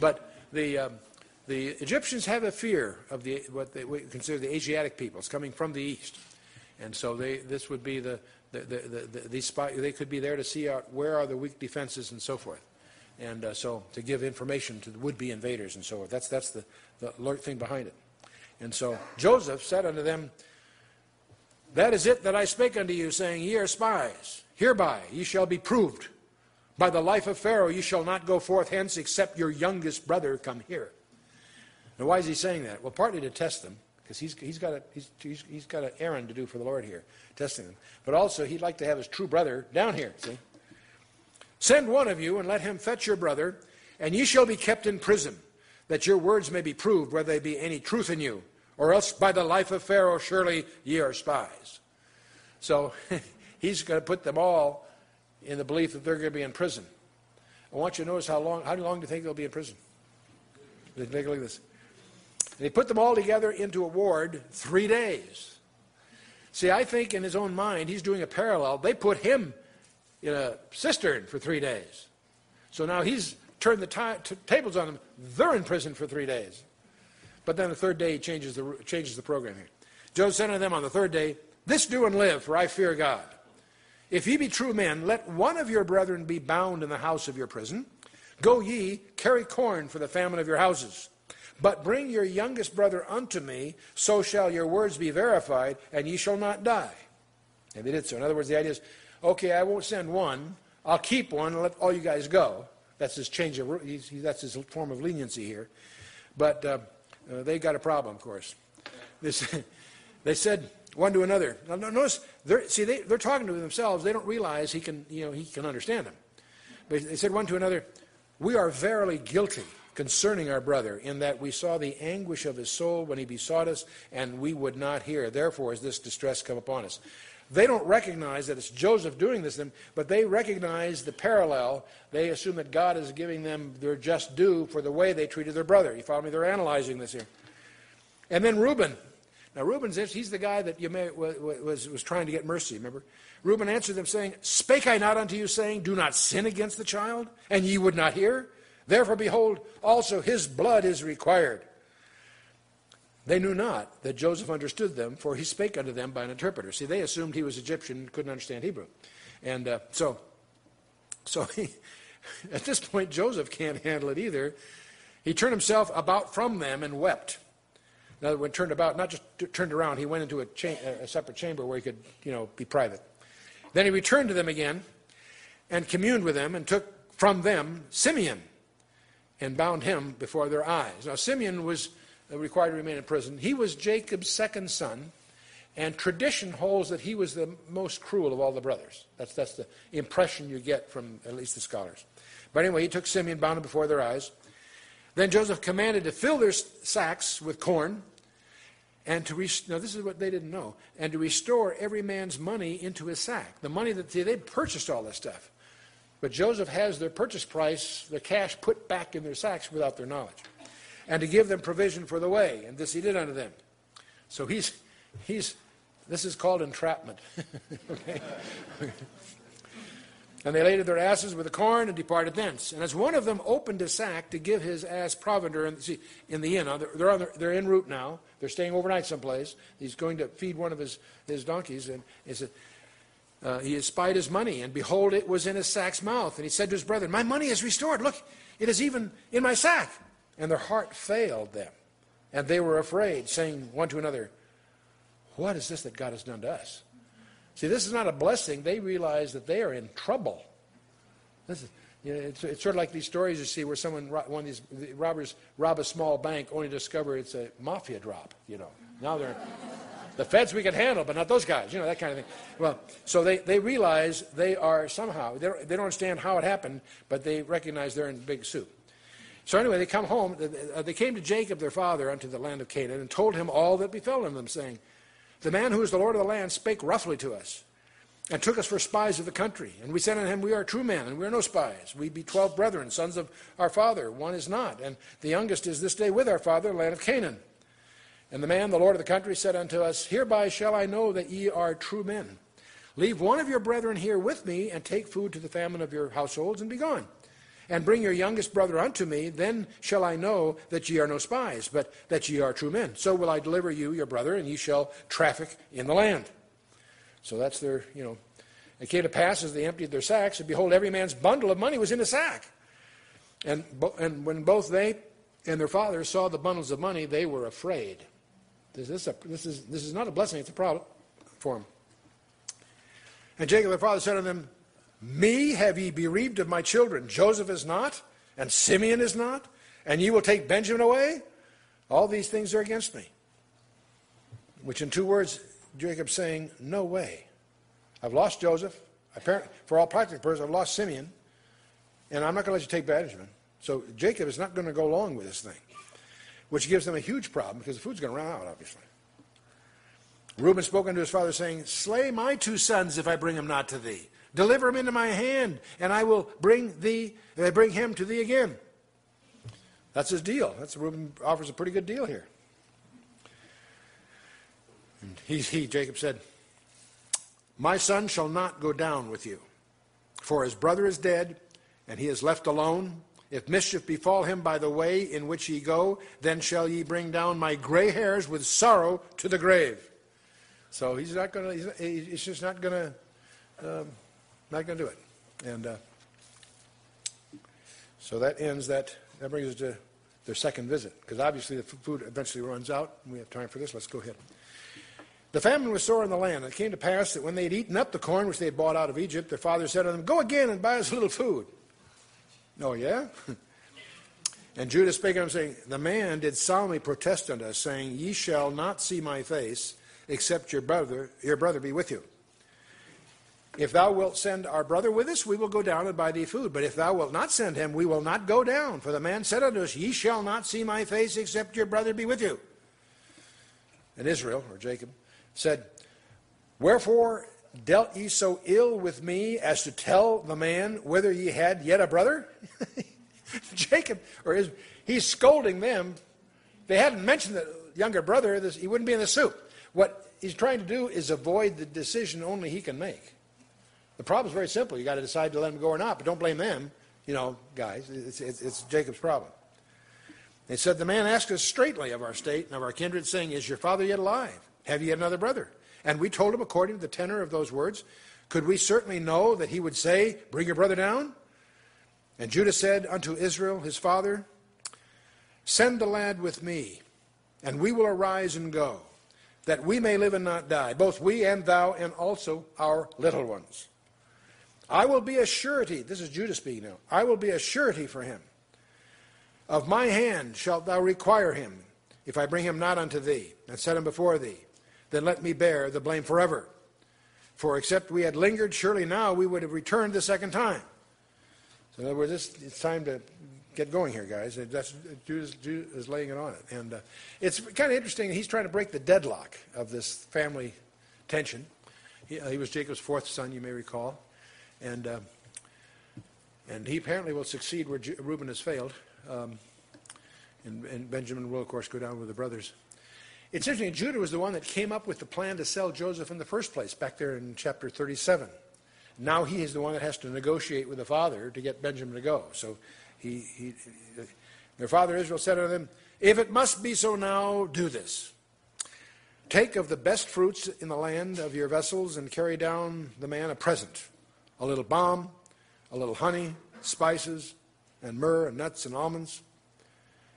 But the, um, the Egyptians have a fear of the, what they consider the Asiatic peoples coming from the east. And so they, this would be the, the, the, the, the spy, they could be there to see out where are the weak defenses and so forth and uh, so to give information to the would-be invaders and so forth. That's, that's the, the thing behind it. And so Joseph said unto them, That is it that I spake unto you, saying, Ye are spies. Hereby ye shall be proved. By the life of Pharaoh ye shall not go forth hence, except your youngest brother come here. Now, why is he saying that? Well, partly to test them, because he's, he's, got a, he's, he's, he's got an errand to do for the Lord here, testing them. But also, he'd like to have his true brother down here, see? Send one of you and let him fetch your brother, and ye shall be kept in prison, that your words may be proved whether there be any truth in you, or else by the life of Pharaoh surely ye are spies. So *laughs* he's going to put them all in the belief that they're going to be in prison. I want you to notice how long, how long do you think they'll be in prison? Take a look at this. And he put them all together into a ward three days. See, I think in his own mind, he's doing a parallel. They put him in a cistern for three days. So now he's turned the t- tables on them. They're in prison for three days. But then the third day he changes the, changes the program here. Joseph said unto them on the third day, This do and live, for I fear God. If ye be true men, let one of your brethren be bound in the house of your prison. Go ye, carry corn for the famine of your houses. But bring your youngest brother unto me, so shall your words be verified, and ye shall not die. And they did so. In other words, the idea is okay, I won't send one. I'll keep one and let all you guys go. That's his change of, that's his form of leniency here. But uh, uh, they got a problem, of course. This, *laughs* they said one to another. Now, notice, they're, see, they, they're talking to themselves. They don't realize he can, you know, he can understand them. But they said one to another, "We are verily guilty concerning our brother, in that we saw the anguish of his soul when he besought us, and we would not hear. Therefore, has this distress come upon us. They don't recognize that it's Joseph doing this, but they recognize the parallel. They assume that God is giving them their just due for the way they treated their brother. You follow me? They're analyzing this here. And then Reuben. Now, Reuben's he's the guy that you may, was, was trying to get mercy, remember? Reuben answered them, saying, Spake I not unto you, saying, Do not sin against the child, and ye would not hear? Therefore, behold, also his blood is required. They knew not that Joseph understood them, for he spake unto them by an interpreter. See, they assumed he was Egyptian and couldn't understand Hebrew. And uh, so, so *laughs* he, at this point, Joseph can't handle it either. He turned himself about from them and wept. Now, when turned about, not just turned around, he went into a, cha- a separate chamber where he could, you know, be private. Then he returned to them again and communed with them and took from them Simeon and bound him before their eyes. Now, Simeon was required to remain in prison. He was Jacob's second son, and tradition holds that he was the most cruel of all the brothers. That's, that's the impression you get from at least the scholars. But anyway, he took Simeon, bound him before their eyes. Then Joseph commanded to fill their sacks with corn, and to rest- now this is what they didn't know, and to restore every man's money into his sack. The money that they, they'd purchased all this stuff, but Joseph has their purchase price, the cash put back in their sacks without their knowledge and to give them provision for the way. And this he did unto them. So he's, he's this is called entrapment. *laughs* okay? *laughs* and they laded their asses with the corn and departed thence. And as one of them opened his sack to give his ass provender in, see, in the inn, they're, the, they're en route now. They're staying overnight someplace. He's going to feed one of his, his donkeys. And he said, uh, he espied his money, and behold, it was in his sack's mouth. And he said to his brethren, My money is restored. Look, it is even in my sack and their heart failed them. And they were afraid, saying one to another, What is this that God has done to us? See, this is not a blessing. They realize that they are in trouble. This is, you know, it's, it's, sort of like these stories you see where someone, one of these robbers, rob a small bank only to discover it's a mafia drop, you know. Now they're, the feds we can handle, but not those guys, you know, that kind of thing. Well, so they, they realize they are somehow, they don't, they don't understand how it happened, but they recognize they're in big soup. So anyway, they come home. Uh, they came to Jacob, their father, unto the land of Canaan, and told him all that befell them, saying, The man who is the Lord of the land spake roughly to us, and took us for spies of the country. And we said unto him, We are true men, and we are no spies. We be twelve brethren, sons of our father. One is not, and the youngest is this day with our father, the land of Canaan. And the man, the Lord of the country, said unto us, Hereby shall I know that ye are true men. Leave one of your brethren here with me, and take food to the famine of your households, and be gone and bring your youngest brother unto me, then shall I know that ye are no spies, but that ye are true men. So will I deliver you, your brother, and ye shall traffic in the land. So that's their, you know. It came to pass as they emptied their sacks, and behold, every man's bundle of money was in a sack. And, and when both they and their father saw the bundles of money, they were afraid. This, this, a, this, is, this is not a blessing, it's a problem for them. And Jacob, their father, said to them, me have ye bereaved of my children. Joseph is not, and Simeon is not, and ye will take Benjamin away? All these things are against me. Which, in two words, Jacob's saying, No way. I've lost Joseph. Apparently, for all practical purposes, I've lost Simeon, and I'm not going to let you take Benjamin. So Jacob is not going to go along with this thing, which gives them a huge problem because the food's going to run out, obviously. Reuben spoke unto his father, saying, Slay my two sons if I bring them not to thee. Deliver him into my hand, and I will bring thee, uh, bring him to thee again. That's his deal. That's Reuben offers a pretty good deal here. And he, he, Jacob said, My son shall not go down with you, for his brother is dead, and he is left alone. If mischief befall him by the way in which ye go, then shall ye bring down my gray hairs with sorrow to the grave. So he's not going to. He's, just not going to um, not going to do it. And uh, so that ends that. That brings us to their second visit, because obviously the food eventually runs out. We have time for this. Let's go ahead. The famine was sore in the land. and It came to pass that when they had eaten up the corn which they had bought out of Egypt, their father said to them, Go again and buy us a little food. Oh, yeah? *laughs* and Judah spake unto him, saying, The man did solemnly protest unto us, saying, Ye shall not see my face, except your brother, your brother be with you. If thou wilt send our brother with us, we will go down and buy thee food. But if thou wilt not send him, we will not go down. For the man said unto us, Ye shall not see my face, except your brother be with you. And Israel, or Jacob, said, Wherefore dealt ye so ill with me as to tell the man whether ye had yet a brother? *laughs* Jacob, or his, he's scolding them. They hadn't mentioned the younger brother, this, he wouldn't be in the soup. What he's trying to do is avoid the decision only he can make. The problem is very simple. You've got to decide to let him go or not, but don't blame them, you know, guys. It's, it's, it's Jacob's problem. They said, The man asked us straightly of our state and of our kindred, saying, Is your father yet alive? Have you yet another brother? And we told him, according to the tenor of those words, could we certainly know that he would say, Bring your brother down? And Judah said unto Israel, his father, Send the lad with me, and we will arise and go, that we may live and not die, both we and thou, and also our little ones. I will be a surety, this is Judah speaking now, I will be a surety for him. Of my hand shalt thou require him, if I bring him not unto thee, and set him before thee. Then let me bear the blame forever. For except we had lingered, surely now we would have returned the second time. So in other words, it's, it's time to get going here, guys. That's, Judah is laying it on it. And uh, it's kind of interesting. He's trying to break the deadlock of this family tension. He, uh, he was Jacob's fourth son, you may recall. And, uh, and he apparently will succeed where Reuben has failed. Um, and, and, Benjamin will, of course, go down with the brothers. It's interesting, Judah was the one that came up with the plan to sell Joseph in the first place, back there in chapter 37. Now he is the one that has to negotiate with the father to get Benjamin to go. So he, he, their father Israel said unto them, If it must be so now, do this. Take of the best fruits in the land of your vessels and carry down the man a present a little balm, a little honey, spices, and myrrh, and nuts and almonds.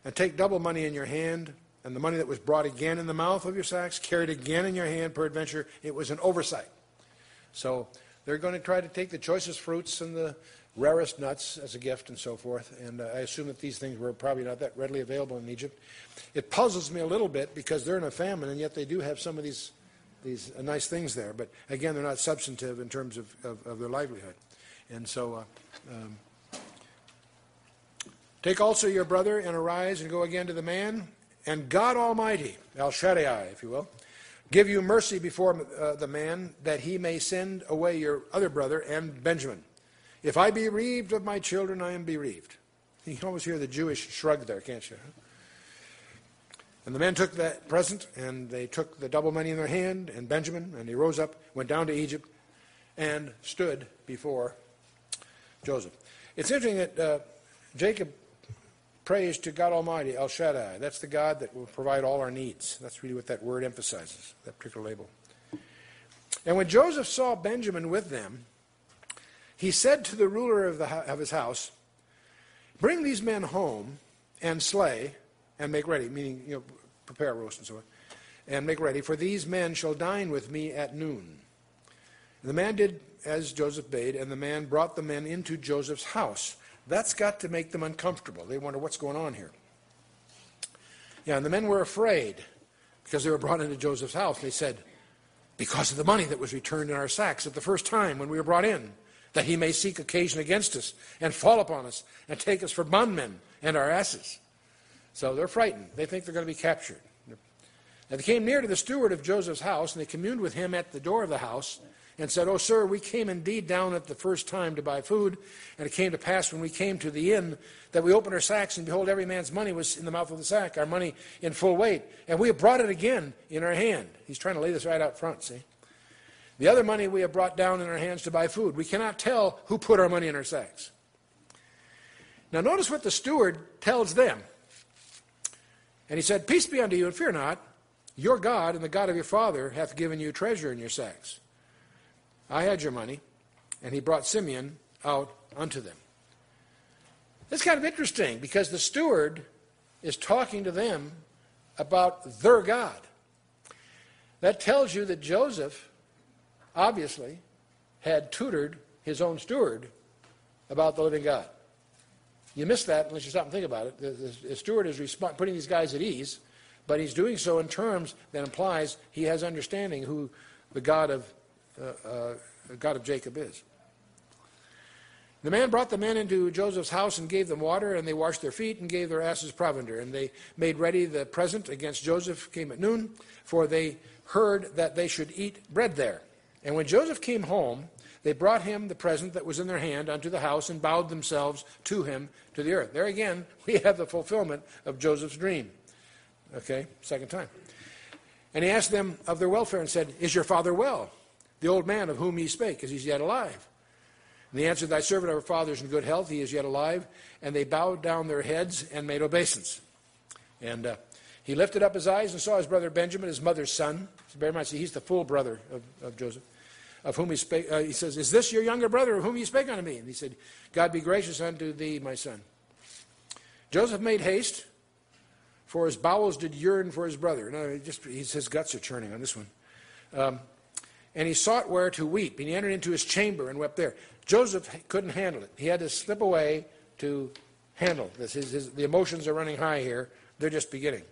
And take double money in your hand, and the money that was brought again in the mouth of your sacks, carried again in your hand, peradventure, it was an oversight. So they're going to try to take the choicest fruits and the rarest nuts as a gift and so forth. And uh, I assume that these things were probably not that readily available in Egypt. It puzzles me a little bit because they're in a famine, and yet they do have some of these these uh, nice things there. But again, they're not substantive in terms of, of, of their livelihood. And so, uh, um, take also your brother and arise and go again to the man, and God Almighty, El Shaddai, if you will, give you mercy before uh, the man, that he may send away your other brother and Benjamin. If I be bereaved of my children, I am bereaved. You can almost hear the Jewish shrug there, can't you? And the men took that present, and they took the double money in their hand, and Benjamin, and he rose up, went down to Egypt, and stood before Joseph. It's interesting that uh, Jacob prays to God Almighty, El Shaddai. That's the God that will provide all our needs. That's really what that word emphasizes, that particular label. And when Joseph saw Benjamin with them, he said to the ruler of, the, of his house, Bring these men home and slay and make ready, meaning, you know, prepare a roast and so on, and make ready, for these men shall dine with me at noon. And the man did as Joseph bade, and the man brought the men into Joseph's house. That's got to make them uncomfortable. They wonder what's going on here. Yeah, and the men were afraid because they were brought into Joseph's house. They said, Because of the money that was returned in our sacks at the first time when we were brought in, that he may seek occasion against us and fall upon us and take us for bondmen and our asses. So they're frightened. They think they're going to be captured. And they came near to the steward of Joseph's house, and they communed with him at the door of the house, and said, Oh, sir, we came indeed down at the first time to buy food. And it came to pass when we came to the inn that we opened our sacks, and behold, every man's money was in the mouth of the sack, our money in full weight. And we have brought it again in our hand. He's trying to lay this right out front, see? The other money we have brought down in our hands to buy food. We cannot tell who put our money in our sacks. Now, notice what the steward tells them. And he said, Peace be unto you, and fear not. Your God and the God of your father hath given you treasure in your sacks. I had your money. And he brought Simeon out unto them. That's kind of interesting because the steward is talking to them about their God. That tells you that Joseph, obviously, had tutored his own steward about the living God. You miss that unless you stop and think about it. The, the, the steward is resp- putting these guys at ease, but he's doing so in terms that implies he has understanding who the God of uh, uh, God of Jacob is. The man brought the men into Joseph's house and gave them water, and they washed their feet and gave their asses provender. And they made ready the present against Joseph came at noon, for they heard that they should eat bread there. And when Joseph came home, they brought him the present that was in their hand unto the house and bowed themselves to him to the earth. There again, *laughs* we have the fulfillment of Joseph's dream. Okay, second time. And he asked them of their welfare and said, Is your father well? The old man of whom ye spake, is he yet alive? And they answered, Thy servant our father is in good health, he is yet alive. And they bowed down their heads and made obeisance. And uh, he lifted up his eyes and saw his brother Benjamin, his mother's son. So bear in mind, see, he's the full brother of, of Joseph of whom he spake. Uh, he says, Is this your younger brother of whom you spake unto me? And he said, God be gracious unto thee, my son. Joseph made haste, for his bowels did yearn for his brother. No, just his guts are churning on this one. Um, and he sought where to weep, and he entered into his chamber and wept there. Joseph couldn't handle it. He had to slip away to handle this. His, his, the emotions are running high here. They're just beginning.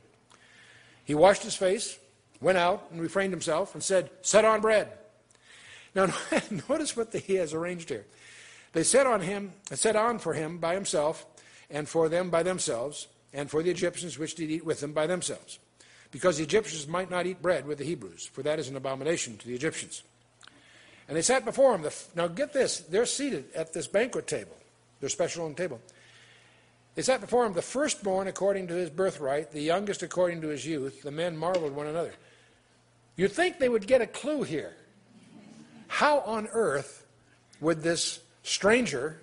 He washed his face, went out, and refrained himself, and said, Set on bread. Now, *laughs* notice what he has arranged here. They set on him, set on for him by himself, and for them by themselves, and for the Egyptians which did eat with them by themselves, because the Egyptians might not eat bread with the Hebrews, for that is an abomination to the Egyptians. And they sat before him. Now, get this: they're seated at this banquet table, their special own table. They sat before him the firstborn according to his birthright, the youngest according to his youth. The men marveled one another. You'd think they would get a clue here. How on earth would this stranger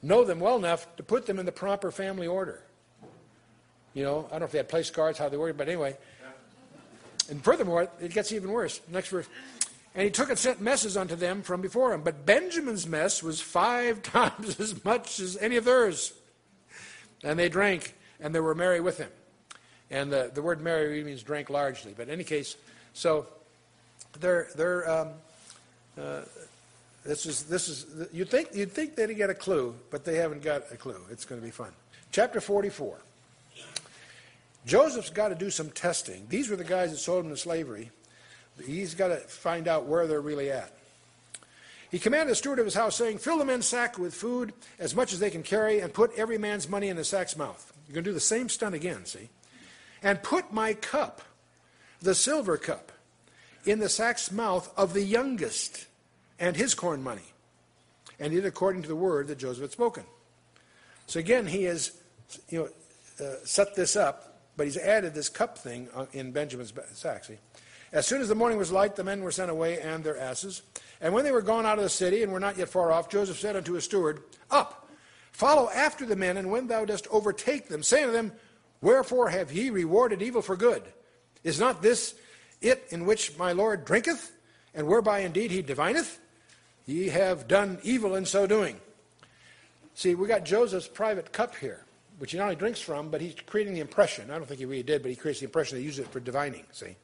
know them well enough to put them in the proper family order? You know, I don't know if they had place cards, how they were, but anyway. And furthermore, it gets even worse. Next verse. And he took and sent messes unto them from before him. But Benjamin's mess was five *laughs* times as much as any of theirs. And they drank, and they were merry with him. And the, the word merry means drank largely. But in any case, so they're, they're um, uh, this is this is you think you'd think they'd get a clue, but they haven't got a clue. It's going to be fun. Chapter 44. Joseph's got to do some testing. These were the guys that sold him to slavery. He's got to find out where they're really at. He commanded the steward of his house, saying, Fill the men's sack with food as much as they can carry, and put every man's money in the sack's mouth. You're going to do the same stunt again, see? And put my cup, the silver cup, in the sack's mouth of the youngest and his corn money, and did according to the word that Joseph had spoken. So again, he has you know, uh, set this up, but he's added this cup thing in Benjamin's sack. See? As soon as the morning was light, the men were sent away and their asses. And when they were gone out of the city and were not yet far off, Joseph said unto his steward, Up, follow after the men, and when thou dost overtake them, say unto them, Wherefore have ye rewarded evil for good? Is not this it in which my Lord drinketh, and whereby indeed he divineth? Ye have done evil in so doing. See, we got Joseph's private cup here, which he not only drinks from, but he's creating the impression. I don't think he really did, but he creates the impression they use it for divining. See,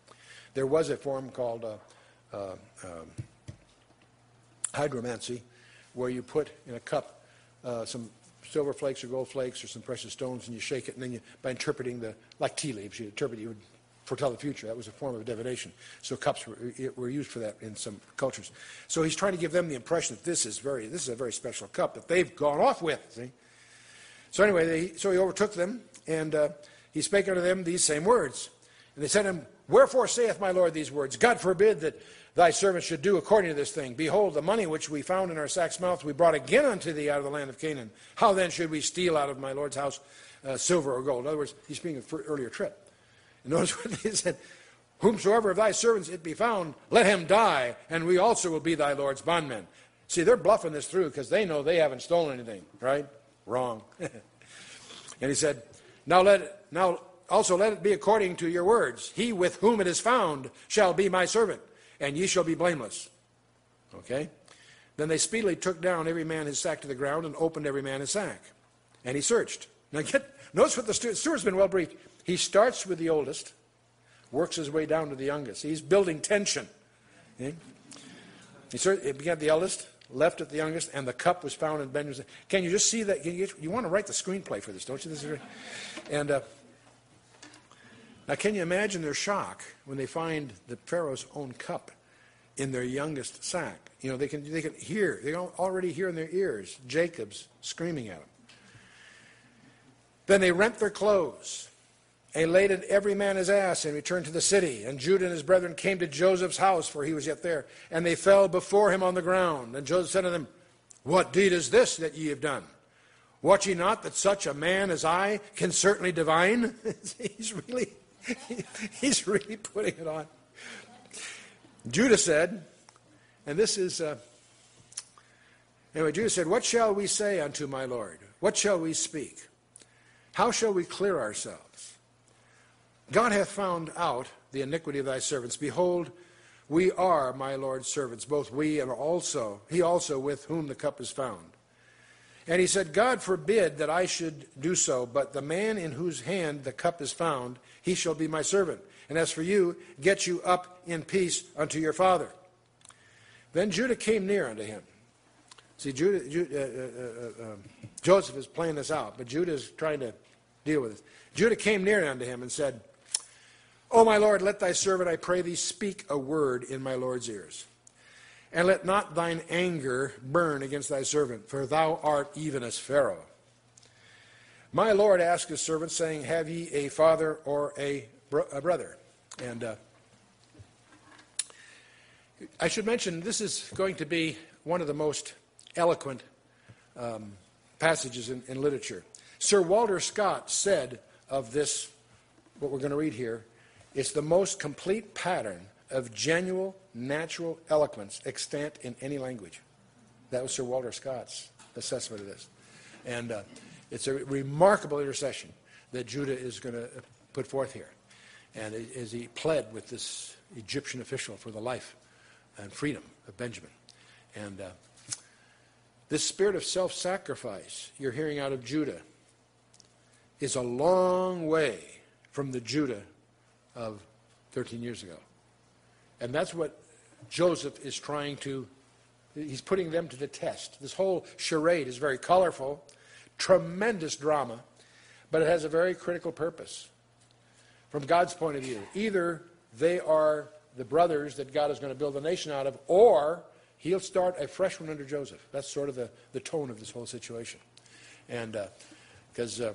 there was a form called uh, uh, um, hydromancy, where you put in a cup uh, some silver flakes or gold flakes or some precious stones, and you shake it, and then you, by interpreting the like tea leaves, you interpret you would foretell the future. That was a form of divination. So cups were, were, used for that in some cultures. So he's trying to give them the impression that this is very this is a very special cup that they've gone off with. See. So anyway, they, so he overtook them and uh, he spake unto them these same words, and they said to him, Wherefore saith my Lord these words? God forbid that thy servants should do according to this thing. Behold, the money which we found in our sack's mouth we brought again unto thee out of the land of Canaan. How then should we steal out of my Lord's house uh, silver or gold? In other words, he's speaking of earlier trip. And notice what they said Whomsoever of thy servants it be found, let him die, and we also will be thy Lord's bondmen. See, they're bluffing this through because they know they haven't stolen anything, right? Wrong. *laughs* and he said, Now let now also let it be according to your words. He with whom it is found shall be my servant, and ye shall be blameless. Okay? Then they speedily took down every man his sack to the ground and opened every man his sack. And he searched. Now get notice what the steward, steward's been well briefed. He starts with the oldest, works his way down to the youngest. He's building tension. He, began at the eldest, left at the youngest, and the cup was found in Benjamin's. Can you just see that? You, you, want to write the screenplay for this, don't you? This is, and uh, now, can you imagine their shock when they find the Pharaoh's own cup in their youngest sack. You know, they can, they can hear, they already hear in their ears Jacob's screaming at them. Then they rent their clothes and laid every man his ass and returned to the city. And Judah and his brethren came to Joseph's house, for he was yet there. And they fell before him on the ground. And Joseph said to them, What deed is this that ye have done? Watch ye not that such a man as I can certainly divine? *laughs* he's really, *laughs* he's really putting it on. Judah said, and this is, uh, anyway, Judah said, What shall we say unto my Lord? What shall we speak? How shall we clear ourselves? God hath found out the iniquity of thy servants. Behold, we are my Lord's servants, both we and also, he also with whom the cup is found. And he said, God forbid that I should do so, but the man in whose hand the cup is found, he shall be my servant. And as for you, get you up in peace unto your father. Then Judah came near unto him. See, Judah, uh, uh, uh, um, Joseph is playing this out, but Judah is trying to deal with it. Judah came near unto him and said, O my Lord, let thy servant, I pray thee, speak a word in my Lord's ears. And let not thine anger burn against thy servant, for thou art even as Pharaoh. My Lord asked his servant, saying, Have ye a father or a bro- a brother. And uh, I should mention this is going to be one of the most eloquent um, passages in, in literature. Sir Walter Scott said of this, what we're going to read here, it's the most complete pattern of genuine natural eloquence extant in any language. That was Sir Walter Scott's assessment of this. And uh, it's a remarkable intercession that Judah is going to put forth here and as he pled with this Egyptian official for the life and freedom of Benjamin. And uh, this spirit of self sacrifice you're hearing out of Judah is a long way from the Judah of 13 years ago. And that's what Joseph is trying to, he's putting them to the test. This whole charade is very colorful, tremendous drama, but it has a very critical purpose from God's point of view. Either they are the brothers that God is going to build a nation out of, or he'll start a fresh one under Joseph. That's sort of the, the tone of this whole situation. And because. Uh,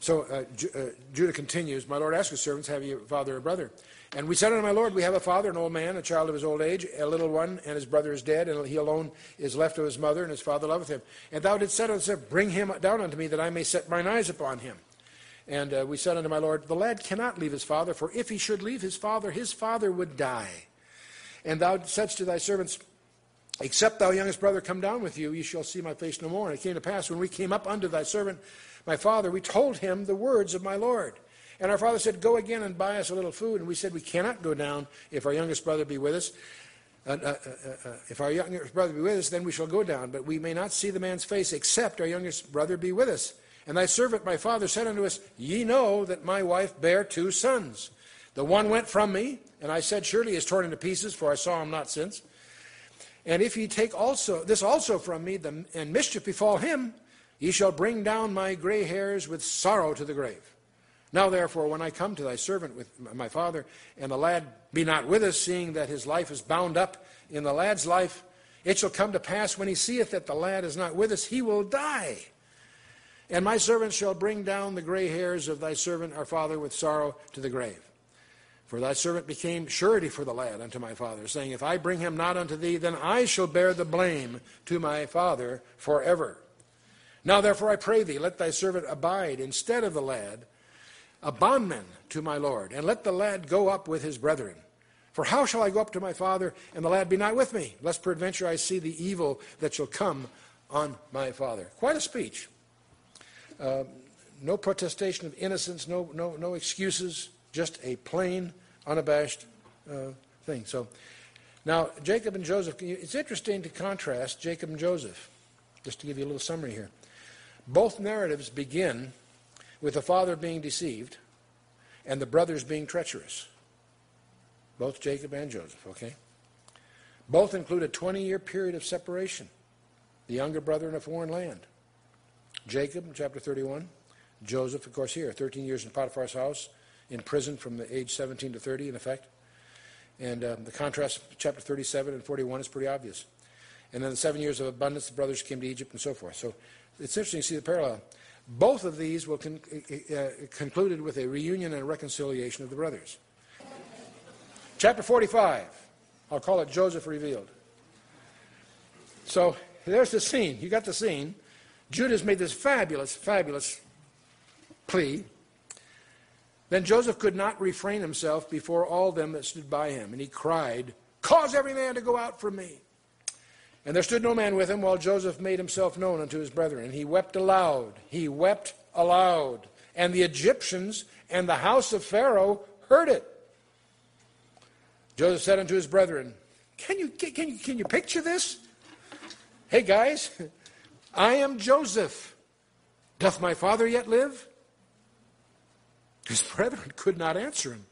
so uh, Ju- uh, Judah continues, My Lord asked his servants, Have you a father or brother? And we said unto my Lord, We have a father, an old man, a child of his old age, a little one, and his brother is dead, and he alone is left of his mother, and his father loveth him. And thou didst say unto him, Bring him down unto me, that I may set mine eyes upon him. And uh, we said unto my Lord, The lad cannot leave his father, for if he should leave his father, his father would die. And thou saidst to thy servants, Except thou youngest brother come down with you, ye shall see my face no more. And it came to pass, when we came up unto thy servant, my father, we told him the words of my Lord. And our father said, Go again and buy us a little food. And we said, We cannot go down if our youngest brother be with us. Uh, uh, uh, uh if our youngest brother be with us, then we shall go down. But we may not see the man's face, except our youngest brother be with us. And thy servant my father said unto us, Ye know that my wife bare two sons. The one went from me, and I said, Surely he is torn into pieces, for I saw him not since. And if ye take also this also from me, the, and mischief befall him, ye shall bring down my gray hairs with sorrow to the grave. Now therefore, when I come to thy servant with my father, and the lad be not with us, seeing that his life is bound up in the lad's life, it shall come to pass when he seeth that the lad is not with us, he will die. And my servant shall bring down the gray hairs of thy servant our father with sorrow to the grave. For thy servant became surety for the lad unto my father, saying, If I bring him not unto thee, then I shall bear the blame to my father forever. Now therefore I pray thee, let thy servant abide instead of the lad, a bondman to my Lord, and let the lad go up with his brethren. For how shall I go up to my father, and the lad be not with me, lest peradventure I see the evil that shall come on my father? Quite a speech. Uh, no protestation of innocence, no, no, no excuses, just a plain, unabashed uh, thing. So now, Jacob and Joseph, it's interesting to contrast Jacob and Joseph, just to give you a little summary here. Both narratives begin with the father being deceived and the brothers being treacherous. Both Jacob and Joseph, okay? Both include a 20 year period of separation, the younger brother in a foreign land. Jacob chapter 31. Joseph, of course, here, 13 years in Potiphar's house, in prison from the age 17 to 30, in effect. And uh, the contrast, chapter 37 and 41, is pretty obvious. And then the seven years of abundance, the brothers came to Egypt and so forth. So it's interesting to see the parallel. Both of these will con- uh, uh concluded with a reunion and reconciliation of the brothers. Chapter 45, I'll call it Joseph Revealed. So there's the scene. You got the scene. Judah's made this fabulous, fabulous plea. Then Joseph could not refrain himself before all them that stood by him, and he cried, Cause every man to go out from me. And there stood no man with him while Joseph made himself known unto his brethren. And he wept aloud. He wept aloud. And the Egyptians and the house of Pharaoh heard it. Joseph said unto his brethren, Can you, can you, can you picture this? Hey guys, *laughs* I am Joseph. Doth my father yet live? His *laughs* brethren could not answer him,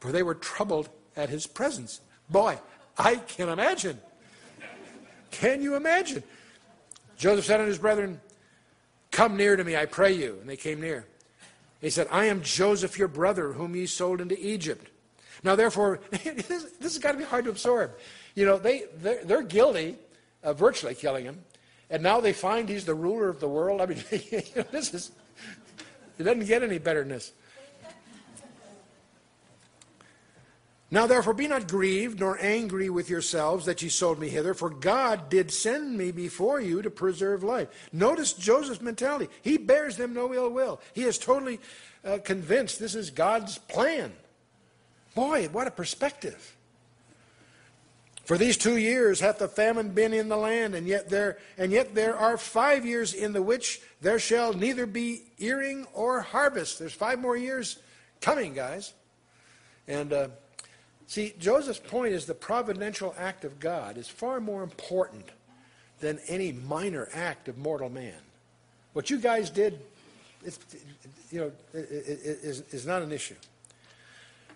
for they were troubled at his presence. Boy, I can imagine. Can you imagine? Joseph said unto his brethren, Come near to me, I pray you. And they came near. He said, I am Joseph, your brother, whom ye sold into Egypt. Now, therefore, *laughs* this, this has got to be hard to absorb. You know, they, they're, they're guilty of virtually killing him, and now they find he's the ruler of the world. I mean, *laughs* you know, this is, it doesn't get any better than this. Now therefore be not grieved nor angry with yourselves that ye sold me hither, for God did send me before you to preserve life. Notice Joseph's mentality. He bears them no ill will. He is totally uh, convinced this is God's plan. Boy, what a perspective. For these two years hath the famine been in the land, and yet there and yet there are five years in the which there shall neither be earing or harvest. There's five more years coming, guys. And uh, See, Joseph's point is the providential act of God is far more important than any minor act of mortal man. What you guys did, you know, is, is not an issue.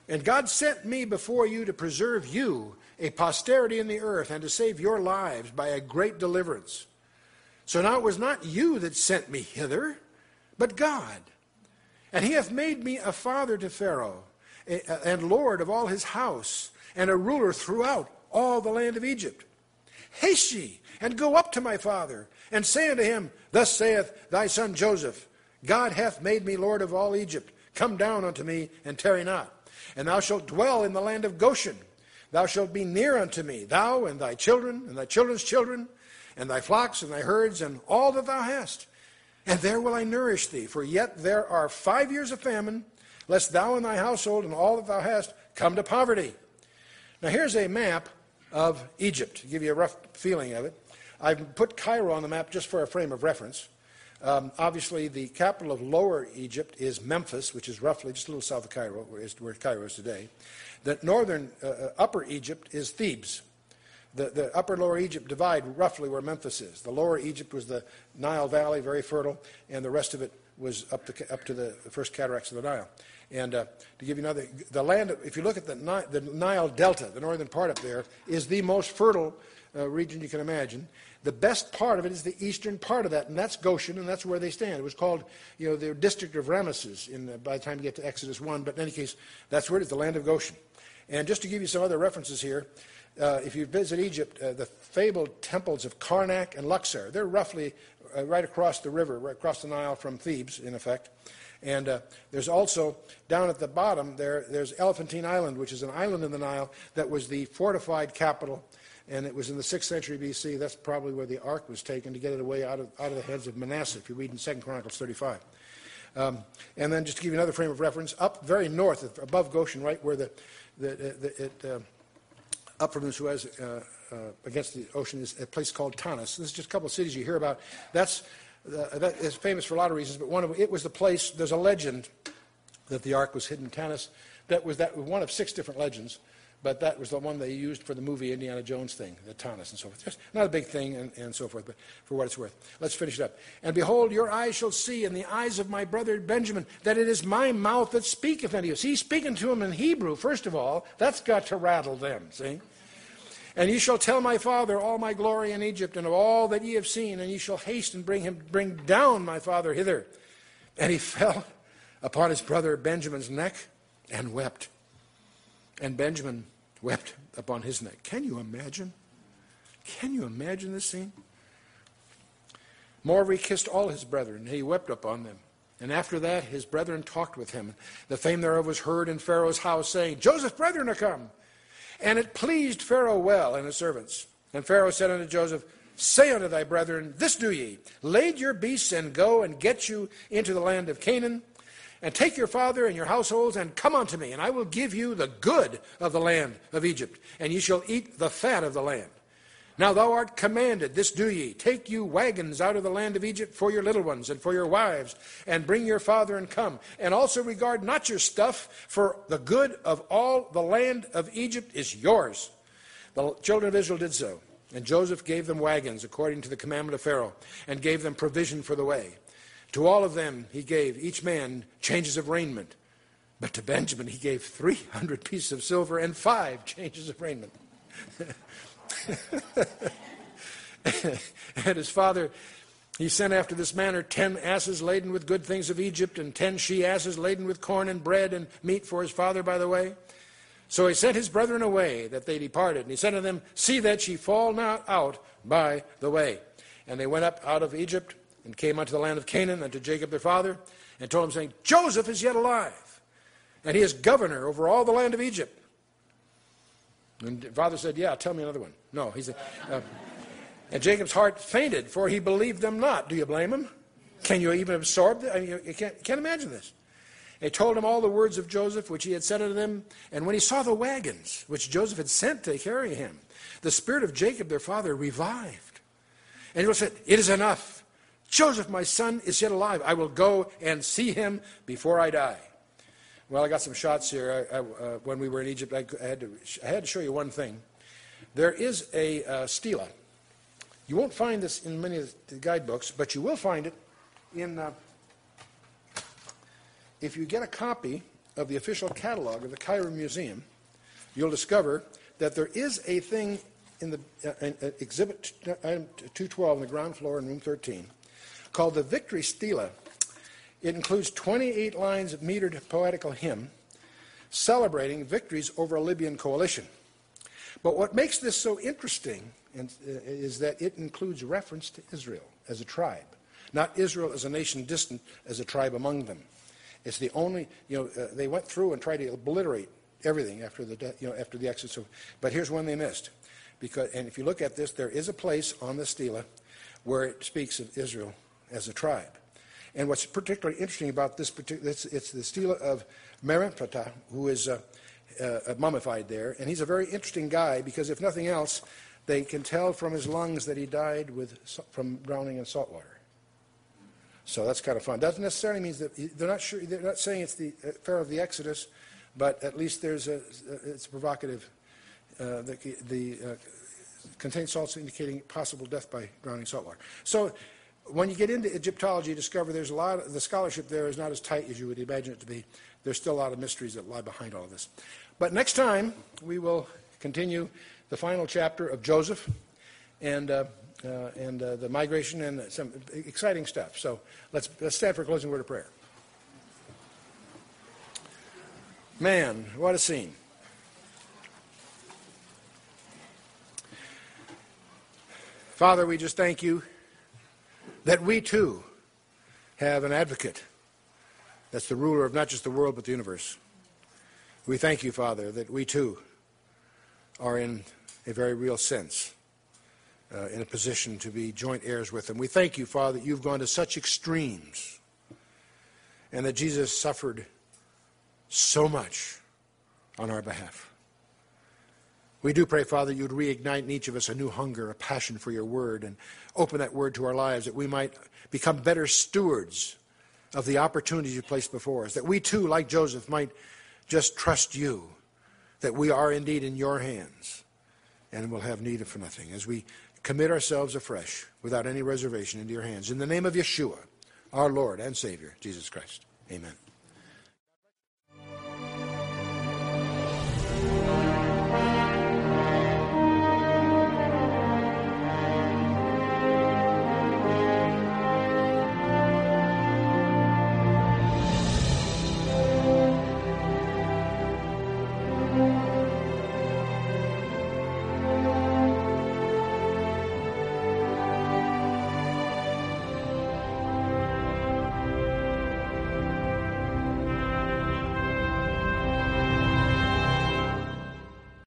And God sent me before you to preserve you, a posterity in the earth, and to save your lives by a great deliverance. So now it was not you that sent me hither, but God. And he hath made me a father to Pharaoh and Lord of all his house, and a ruler throughout all the land of Egypt. Haste ye, and go up to my father, and say unto him, Thus saith thy son Joseph, God hath made me Lord of all Egypt. Come down unto me, and tarry not. And thou shalt dwell in the land of Goshen. Thou shalt be near unto me, thou and thy children, and thy children's children, and thy flocks, and thy herds, and all that thou hast. And there will I nourish thee, for yet there are five years of famine, lest thou and thy household and all that thou hast come to poverty. Now, here's a map of Egypt to give you a rough feeling of it. I've put Cairo on the map just for a frame of reference. Um, obviously, the capital of Lower Egypt is Memphis, which is roughly just a little south of Cairo, where, is, where Cairo is today. The northern, uh, uh, Upper Egypt is Thebes. The, the upper lower Egypt divide roughly where Memphis is. The lower Egypt was the Nile Valley, very fertile, and the rest of it was up to, up to the first cataracts of the Nile. And uh, to give you another, the land, if you look at the Nile, the Nile Delta, the northern part up there, is the most fertile uh, region you can imagine. The best part of it is the eastern part of that, and that's Goshen, and that's where they stand. It was called, you know, the district of Ramesses in, uh, by the time you get to Exodus 1, but in any case, that's where it is, the land of Goshen. And just to give you some other references here, uh, if you visit Egypt, uh, the fabled temples of Karnak and Luxor, they're roughly uh, right across the river, right across the Nile from Thebes, in effect. And uh, there's also, down at the bottom, there, there's Elephantine Island, which is an island in the Nile that was the fortified capital. And it was in the 6th century BC. That's probably where the ark was taken to get it away out of, out of the heads of Manasseh, if you read in 2 Chronicles 35. Um, and then just to give you another frame of reference, up very north, above Goshen, right where the, the, the it, uh, up from the Suez uh, uh, against the ocean is a place called Tanis. This is just a couple of cities you hear about. That's uh, that is famous for a lot of reasons, but one of it was the place. There's a legend that the ark was hidden in Tanis. That was that one of six different legends, but that was the one they used for the movie Indiana Jones thing, the Tanis and so forth. Just not a big thing and, and so forth, but for what it's worth. Let's finish it up. And behold, your eyes shall see, and the eyes of my brother Benjamin, that it is my mouth that speaketh unto you. See, speaking to him in Hebrew, first of all. That's got to rattle them, see? And ye shall tell my father all my glory in Egypt, and of all that ye have seen, and ye shall haste and bring him bring down my father hither. And he *laughs* fell upon his brother Benjamin's neck and wept. And Benjamin wept upon his neck. Can you imagine? Can you imagine this scene? Moreover, he kissed all his brethren, and he wept upon them. And after that, his brethren talked with him. The fame thereof was heard in Pharaoh's house, saying, Joseph's brethren are come. And it pleased Pharaoh well and his servants. And Pharaoh said unto Joseph, Say unto thy brethren, This do ye Lade your beasts and go and get you into the land of Canaan, and take your father and your households, and come unto me, and I will give you the good of the land of Egypt, and ye shall eat the fat of the land. Now thou art commanded, this do ye, take you wagons out of the land of Egypt for your little ones and for your wives, and bring your father and come. And also regard not your stuff, for the good of all the land of Egypt is yours. The children of Israel did so. And Joseph gave them wagons according to the commandment of Pharaoh, and gave them provision for the way. To all of them he gave, each man, changes of raiment. But to Benjamin he gave 300 pieces of silver and five changes of raiment. *laughs* *laughs* and his father, he sent after this manner ten asses laden with good things of Egypt, and ten she asses laden with corn and bread and meat for his father by the way. So he sent his brethren away, that they departed. And he said to them, See that ye fall not out by the way. And they went up out of Egypt, and came unto the land of Canaan, unto Jacob their father, and told him, saying, Joseph is yet alive, and he is governor over all the land of Egypt. And father said, Yeah, tell me another one. No, he said, uh, and Jacob's heart fainted, for he believed them not. Do you blame him? Can you even absorb that? I mean, you can't, can't imagine this. They told him all the words of Joseph, which he had said unto them. And when he saw the wagons, which Joseph had sent to carry him, the spirit of Jacob, their father, revived. And he said, It is enough. Joseph, my son, is yet alive. I will go and see him before I die. Well, I got some shots here. I, I, uh, when we were in Egypt, I, I, had to, I had to show you one thing. There is a uh, stela. You won't find this in many of the guidebooks, but you will find it in. Uh, if you get a copy of the official catalog of the Cairo Museum, you'll discover that there is a thing in the uh, uh, exhibit item 212 on the ground floor in room 13 called the Victory Stela. It includes 28 lines of metered poetical hymn celebrating victories over a Libyan coalition. But what makes this so interesting uh, is that it includes reference to Israel as a tribe, not Israel as a nation distant as a tribe among them. It's the only, you know, uh, they went through and tried to obliterate everything after the, you know, after the Exodus. Of, But here's one they missed. Because, and if you look at this, there is a place on the stela where it speaks of Israel as a tribe. And what's particularly interesting about this particular, it's, it's the stela of Merenptah, who is uh, uh, mummified there. And he's a very interesting guy because, if nothing else, they can tell from his lungs that he died with, from drowning in salt water. So that's kind of fun. Doesn't necessarily mean that they're not sure. They're not saying it's the uh, Pharaoh of the Exodus, but at least there's a. It's provocative. Uh, the, the uh, salts indicating possible death by drowning salt water. So when you get into Egyptology, you discover there's a lot. Of, the scholarship there is not as tight as you would imagine it to be. There's still a lot of mysteries that lie behind all of this. But next time we will continue the final chapter of Joseph, and. Uh, uh, and uh, the migration and some exciting stuff. So let's, let's stand for a closing word of prayer. Man, what a scene. Father, we just thank you that we too have an advocate that's the ruler of not just the world but the universe. We thank you, Father, that we too are in a very real sense uh, in a position to be joint heirs with him. We thank you, Father, that you've gone to such extremes and that Jesus suffered so much on our behalf. We do pray, Father, you'd reignite in each of us a new hunger, a passion for your word, and open that word to our lives that we might become better stewards of the opportunities you placed before us, that we too, like Joseph, might just trust you, that we are indeed in your hands and will have need of for nothing. As we commit ourselves afresh without any reservation into your hands. In the name of Yeshua, our Lord and Savior, Jesus Christ. Amen.